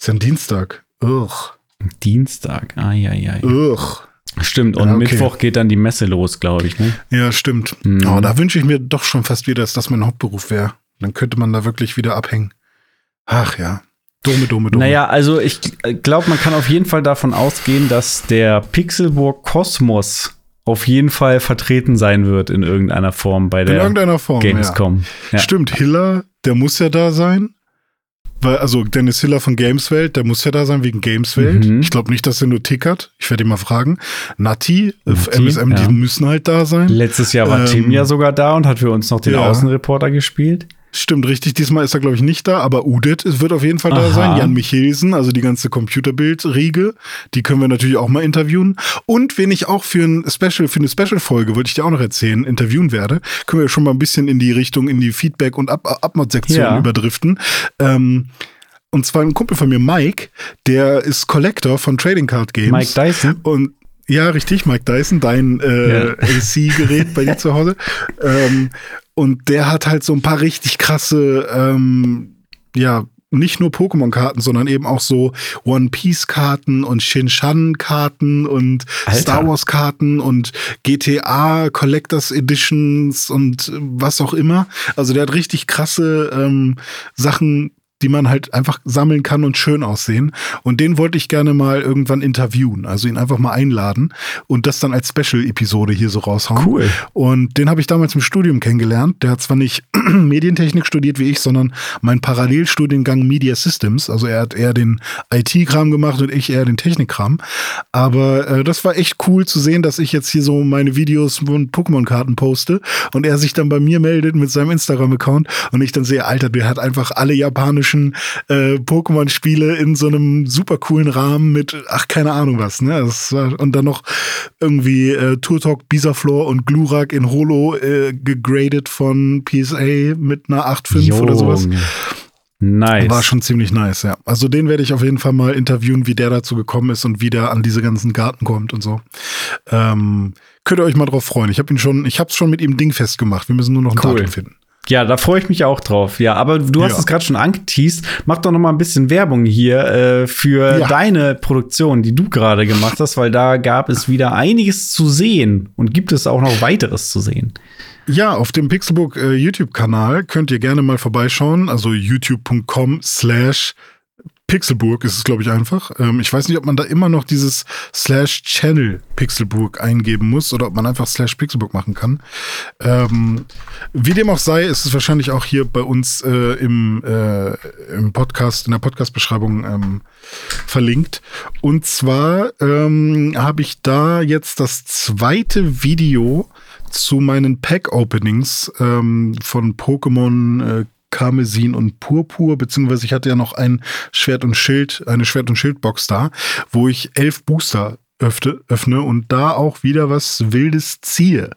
Ist ja ein Dienstag. Ugh. Dienstag. Ah, ja, ja. ja. Ugh. Stimmt. Und Ja, okay. Mittwoch geht dann die Messe los, glaube ich. Ne? Ja, stimmt. Mhm. Aber da wünsche ich mir doch schon fast wieder, dass das mein Hauptberuf wäre. Dann könnte man da wirklich wieder abhängen. Ach ja. Dome, Dome, Dome. Naja, also ich glaube, man kann auf jeden Fall davon ausgehen, dass der Pixelburg Kosmos auf jeden Fall vertreten sein wird in irgendeiner Form bei In der irgendeiner Form. Gamescom. Ja. Ja. Stimmt, Hiller, der muss ja da sein. Weil, also Dennis Hiller von Gameswelt, der muss ja da sein wegen Gameswelt. Mhm. Ich glaube nicht, dass er nur tickert. Ich werde ihn mal fragen. Nati, äh, Nati, MSM, ja. die müssen halt da sein. Letztes Jahr war Ähm, Tim ja sogar da und hat für uns noch den. Außenreporter gespielt. Stimmt, richtig. Diesmal ist er, glaube ich, nicht da, aber Udit es wird auf jeden Fall da Aha. sein. Jan Michelsen, also die ganze Computerbild-Riege, die können wir natürlich auch mal interviewen. Und wen ich auch für ein Special, für eine Special-Folge, wollte ich dir auch noch erzählen, interviewen werde, können wir schon mal ein bisschen in die Richtung, in die Feedback- und Ab Abmod-Sektion Ja. überdriften. Ähm, und zwar ein Kumpel von mir, Mike, der ist Collector von Trading Card Games. Mike Dyson. Und ja, richtig, Mike Dyson, dein äh, Ja. AC-Gerät bei dir zu Hause. [laughs] Ähm, und der hat halt so ein paar richtig krasse, ähm, ja, nicht nur Pokémon-Karten, sondern eben auch so One Piece-Karten und Shin-Chan-Karten und Alter. Star Wars-Karten und GTA Collectors Editions und was auch immer. Also der hat richtig krasse ähm, Sachen die man halt einfach sammeln kann und schön aussehen. Und den wollte ich gerne mal irgendwann interviewen, also ihn einfach mal einladen und das dann als Special-Episode hier so raushauen. Cool. Und den habe ich damals im Studium kennengelernt. Der hat zwar nicht [clears throat] Medientechnik studiert wie ich, sondern mein Parallelstudiengang Media Systems. Also er hat eher den IT-Kram gemacht und ich eher den Technikkram. Aber äh, das war echt cool zu sehen, dass ich jetzt hier so meine Videos und Pokémon-Karten poste und er sich dann bei mir meldet mit seinem Instagram-Account und ich dann sehe, Alter, der hat einfach alle japanischen äh, Pokémon-Spiele in so einem super coolen Rahmen mit, ach, keine Ahnung was, ne? War, und dann noch irgendwie äh, Turtok, Bisaflor und Glurak in Holo äh, gegradet von PSA mit einer 8.5 oder sowas. Nice. War schon ziemlich nice, ja. Also den werde ich auf jeden Fall mal interviewen, wie der dazu gekommen ist und wie der an diese ganzen Garten kommt und so. Ähm, könnt ihr euch mal drauf freuen. Ich habe ihn schon, ich habe es schon mit ihm dingfest gemacht. Wir müssen nur noch ein Cool. Datum finden. Ja, da freue ich mich auch drauf. Ja, aber du hast Ja. es gerade schon angeteased. Mach doch noch mal ein bisschen Werbung hier äh, für Ja. deine Produktion, die du gerade gemacht hast, weil da gab es wieder einiges zu sehen und gibt es auch noch weiteres zu sehen. Ja, auf dem Pixelbook äh, YouTube-Kanal könnt ihr gerne mal vorbeischauen. Also youtube.com slash Pixelburg ist es, glaube ich, einfach. Ähm, ich weiß nicht, ob man da immer noch dieses slash Channel Pixelburg eingeben muss oder ob man einfach slash Pixelburg machen kann. Ähm, wie dem auch sei, ist es wahrscheinlich auch hier bei uns äh, im, äh, im Podcast, in der Podcast-Beschreibung ähm, verlinkt. Und zwar ähm, habe ich da jetzt das zweite Video zu meinen Pack-Openings ähm, von Pokémon äh, Karmesin und Purpur, beziehungsweise ich hatte ja noch ein Schwert und Schild, eine Schwert- und Schildbox da, wo ich elf Booster öffne, öffne und da auch wieder was Wildes ziehe.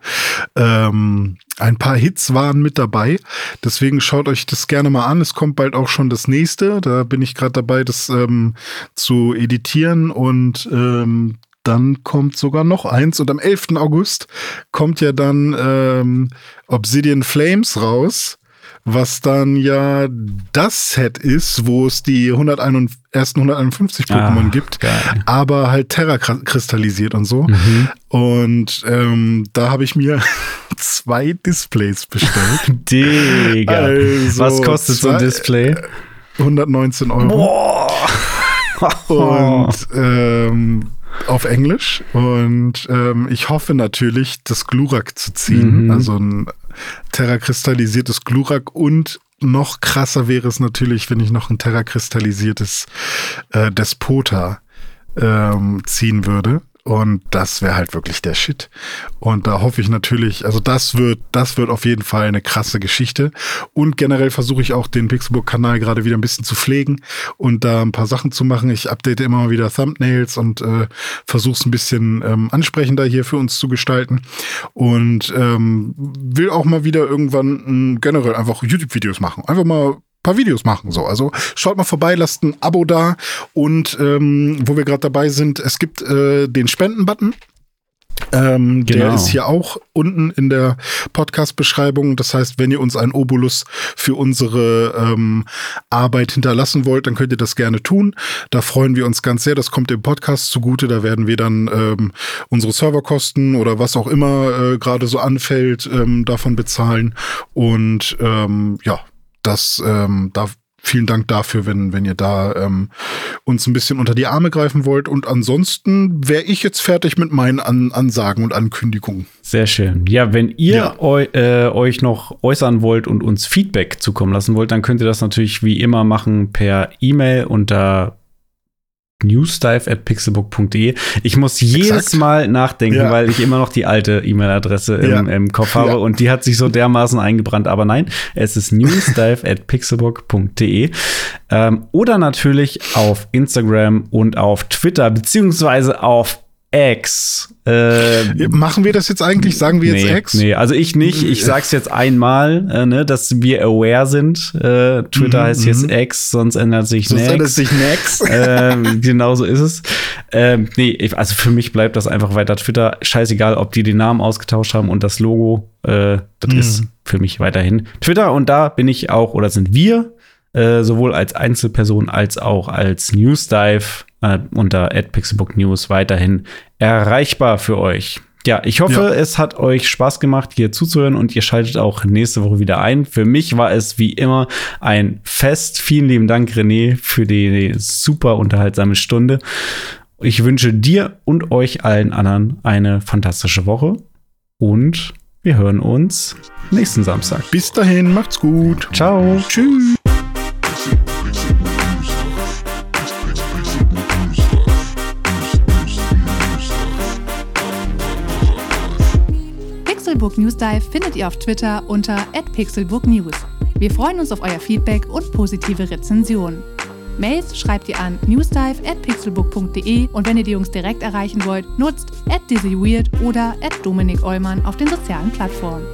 Ähm, ein paar Hits waren mit dabei, deswegen schaut euch das gerne mal an. Es kommt bald auch schon das nächste. Da bin ich gerade dabei, das ähm, zu editieren und ähm, dann kommt sogar noch eins und am 11. August kommt ja dann ähm, Obsidian Flames raus, was dann ja das Set ist, wo es die 151, ersten 151 Pokémon Ah, gibt, geil. aber halt Terra kristallisiert und so. Mhm. Und ähm, da habe ich mir [laughs] zwei Displays bestellt. [laughs] Digga. Also, Was kostet so ein zwei- Display? 119 Euro. und [laughs] ähm, auf Englisch. Und ähm, ich hoffe natürlich, das Glurak zu ziehen. Mhm. Also ein terrakristallisiertes Glurak und noch krasser wäre es natürlich, wenn ich noch ein terrakristallisiertes äh, Despota ähm, ziehen würde. Und das wäre halt wirklich der Shit. Und da hoffe ich natürlich, also das wird, das wird auf jeden Fall eine krasse Geschichte. Und generell versuche ich auch den Pixelbook-Kanal gerade wieder ein bisschen zu pflegen und da ein paar Sachen zu machen. Ich update immer mal wieder Thumbnails und äh, versuche es ein bisschen ähm, ansprechender hier für uns zu gestalten. Und ähm, will auch mal wieder irgendwann äh, generell einfach YouTube-Videos machen. Einfach mal paar Videos machen. So, also schaut mal vorbei, lasst ein Abo da und ähm, wo wir gerade dabei sind, es gibt äh, den Spenden-Button. Ähm, Genau. Der ist hier auch unten in der Podcast-Beschreibung. Das heißt, wenn ihr uns einen Obolus für unsere ähm, Arbeit hinterlassen wollt, dann könnt ihr das gerne tun. Da freuen wir uns ganz sehr. Das kommt dem Podcast zugute. Da werden wir dann ähm, unsere Serverkosten oder was auch immer äh, gerade so anfällt, ähm, davon bezahlen. Und ähm, ja, das ähm, da vielen Dank dafür, wenn wenn ihr da ähm, uns ein bisschen unter die Arme greifen wollt. Und ansonsten wäre ich jetzt fertig mit meinen An Ansagen und Ankündigungen. Sehr schön. Ja, wenn ihr Ja. eu äh, euch noch äußern wollt und uns Feedback zukommen lassen wollt, dann könnt ihr das natürlich wie immer machen per E-Mail unter newsdive.pixelbook.de. Ich muss jedes Exakt. Mal nachdenken, Ja. weil ich immer noch die alte E-Mail-Adresse im, Ja. im Kopf habe Ja. und die hat sich so dermaßen eingebrannt. Aber nein, es ist newsdive.pixelbook.de ähm, oder natürlich auf Instagram und auf Twitter beziehungsweise auf X. Äh, Machen wir das jetzt eigentlich? Sagen wir jetzt nee, Ex? Nee, also ich nicht. Ich sag's jetzt einmal, äh, ne, dass wir aware sind. Äh, Twitter Mhm, heißt jetzt mhm. X, sonst ändert sich Sonst ändert nichts. sich nix. [laughs] ähm, genau so ist es. Ähm, nee, ich, also für mich bleibt das einfach weiter Twitter. Scheißegal, ob die den Namen ausgetauscht haben und das Logo. Äh, das Mhm. ist für mich weiterhin Twitter. Und da bin ich auch, oder sind wir, äh, sowohl als Einzelperson als auch als Newsdive äh, unter @pixelbooknews weiterhin erreichbar für euch. Ja, ich hoffe, Ja. es hat euch Spaß gemacht, hier zuzuhören und ihr schaltet auch nächste Woche wieder ein. Für mich war es wie immer ein Fest. Vielen lieben Dank, René, für die super unterhaltsame Stunde. Ich wünsche dir und euch allen anderen eine fantastische Woche und wir hören uns nächsten Samstag. Bis dahin, macht's gut. Ciao. Tschüss. Pixelbook News Dive findet ihr auf Twitter unter @pixelbooknews. Wir freuen uns auf euer Feedback und positive Rezensionen. Mails schreibt ihr an newsdive@pixelbook.de und wenn ihr die Jungs direkt erreichen wollt, nutzt @dizzyweird oder @dominik Eulmann auf den sozialen Plattformen.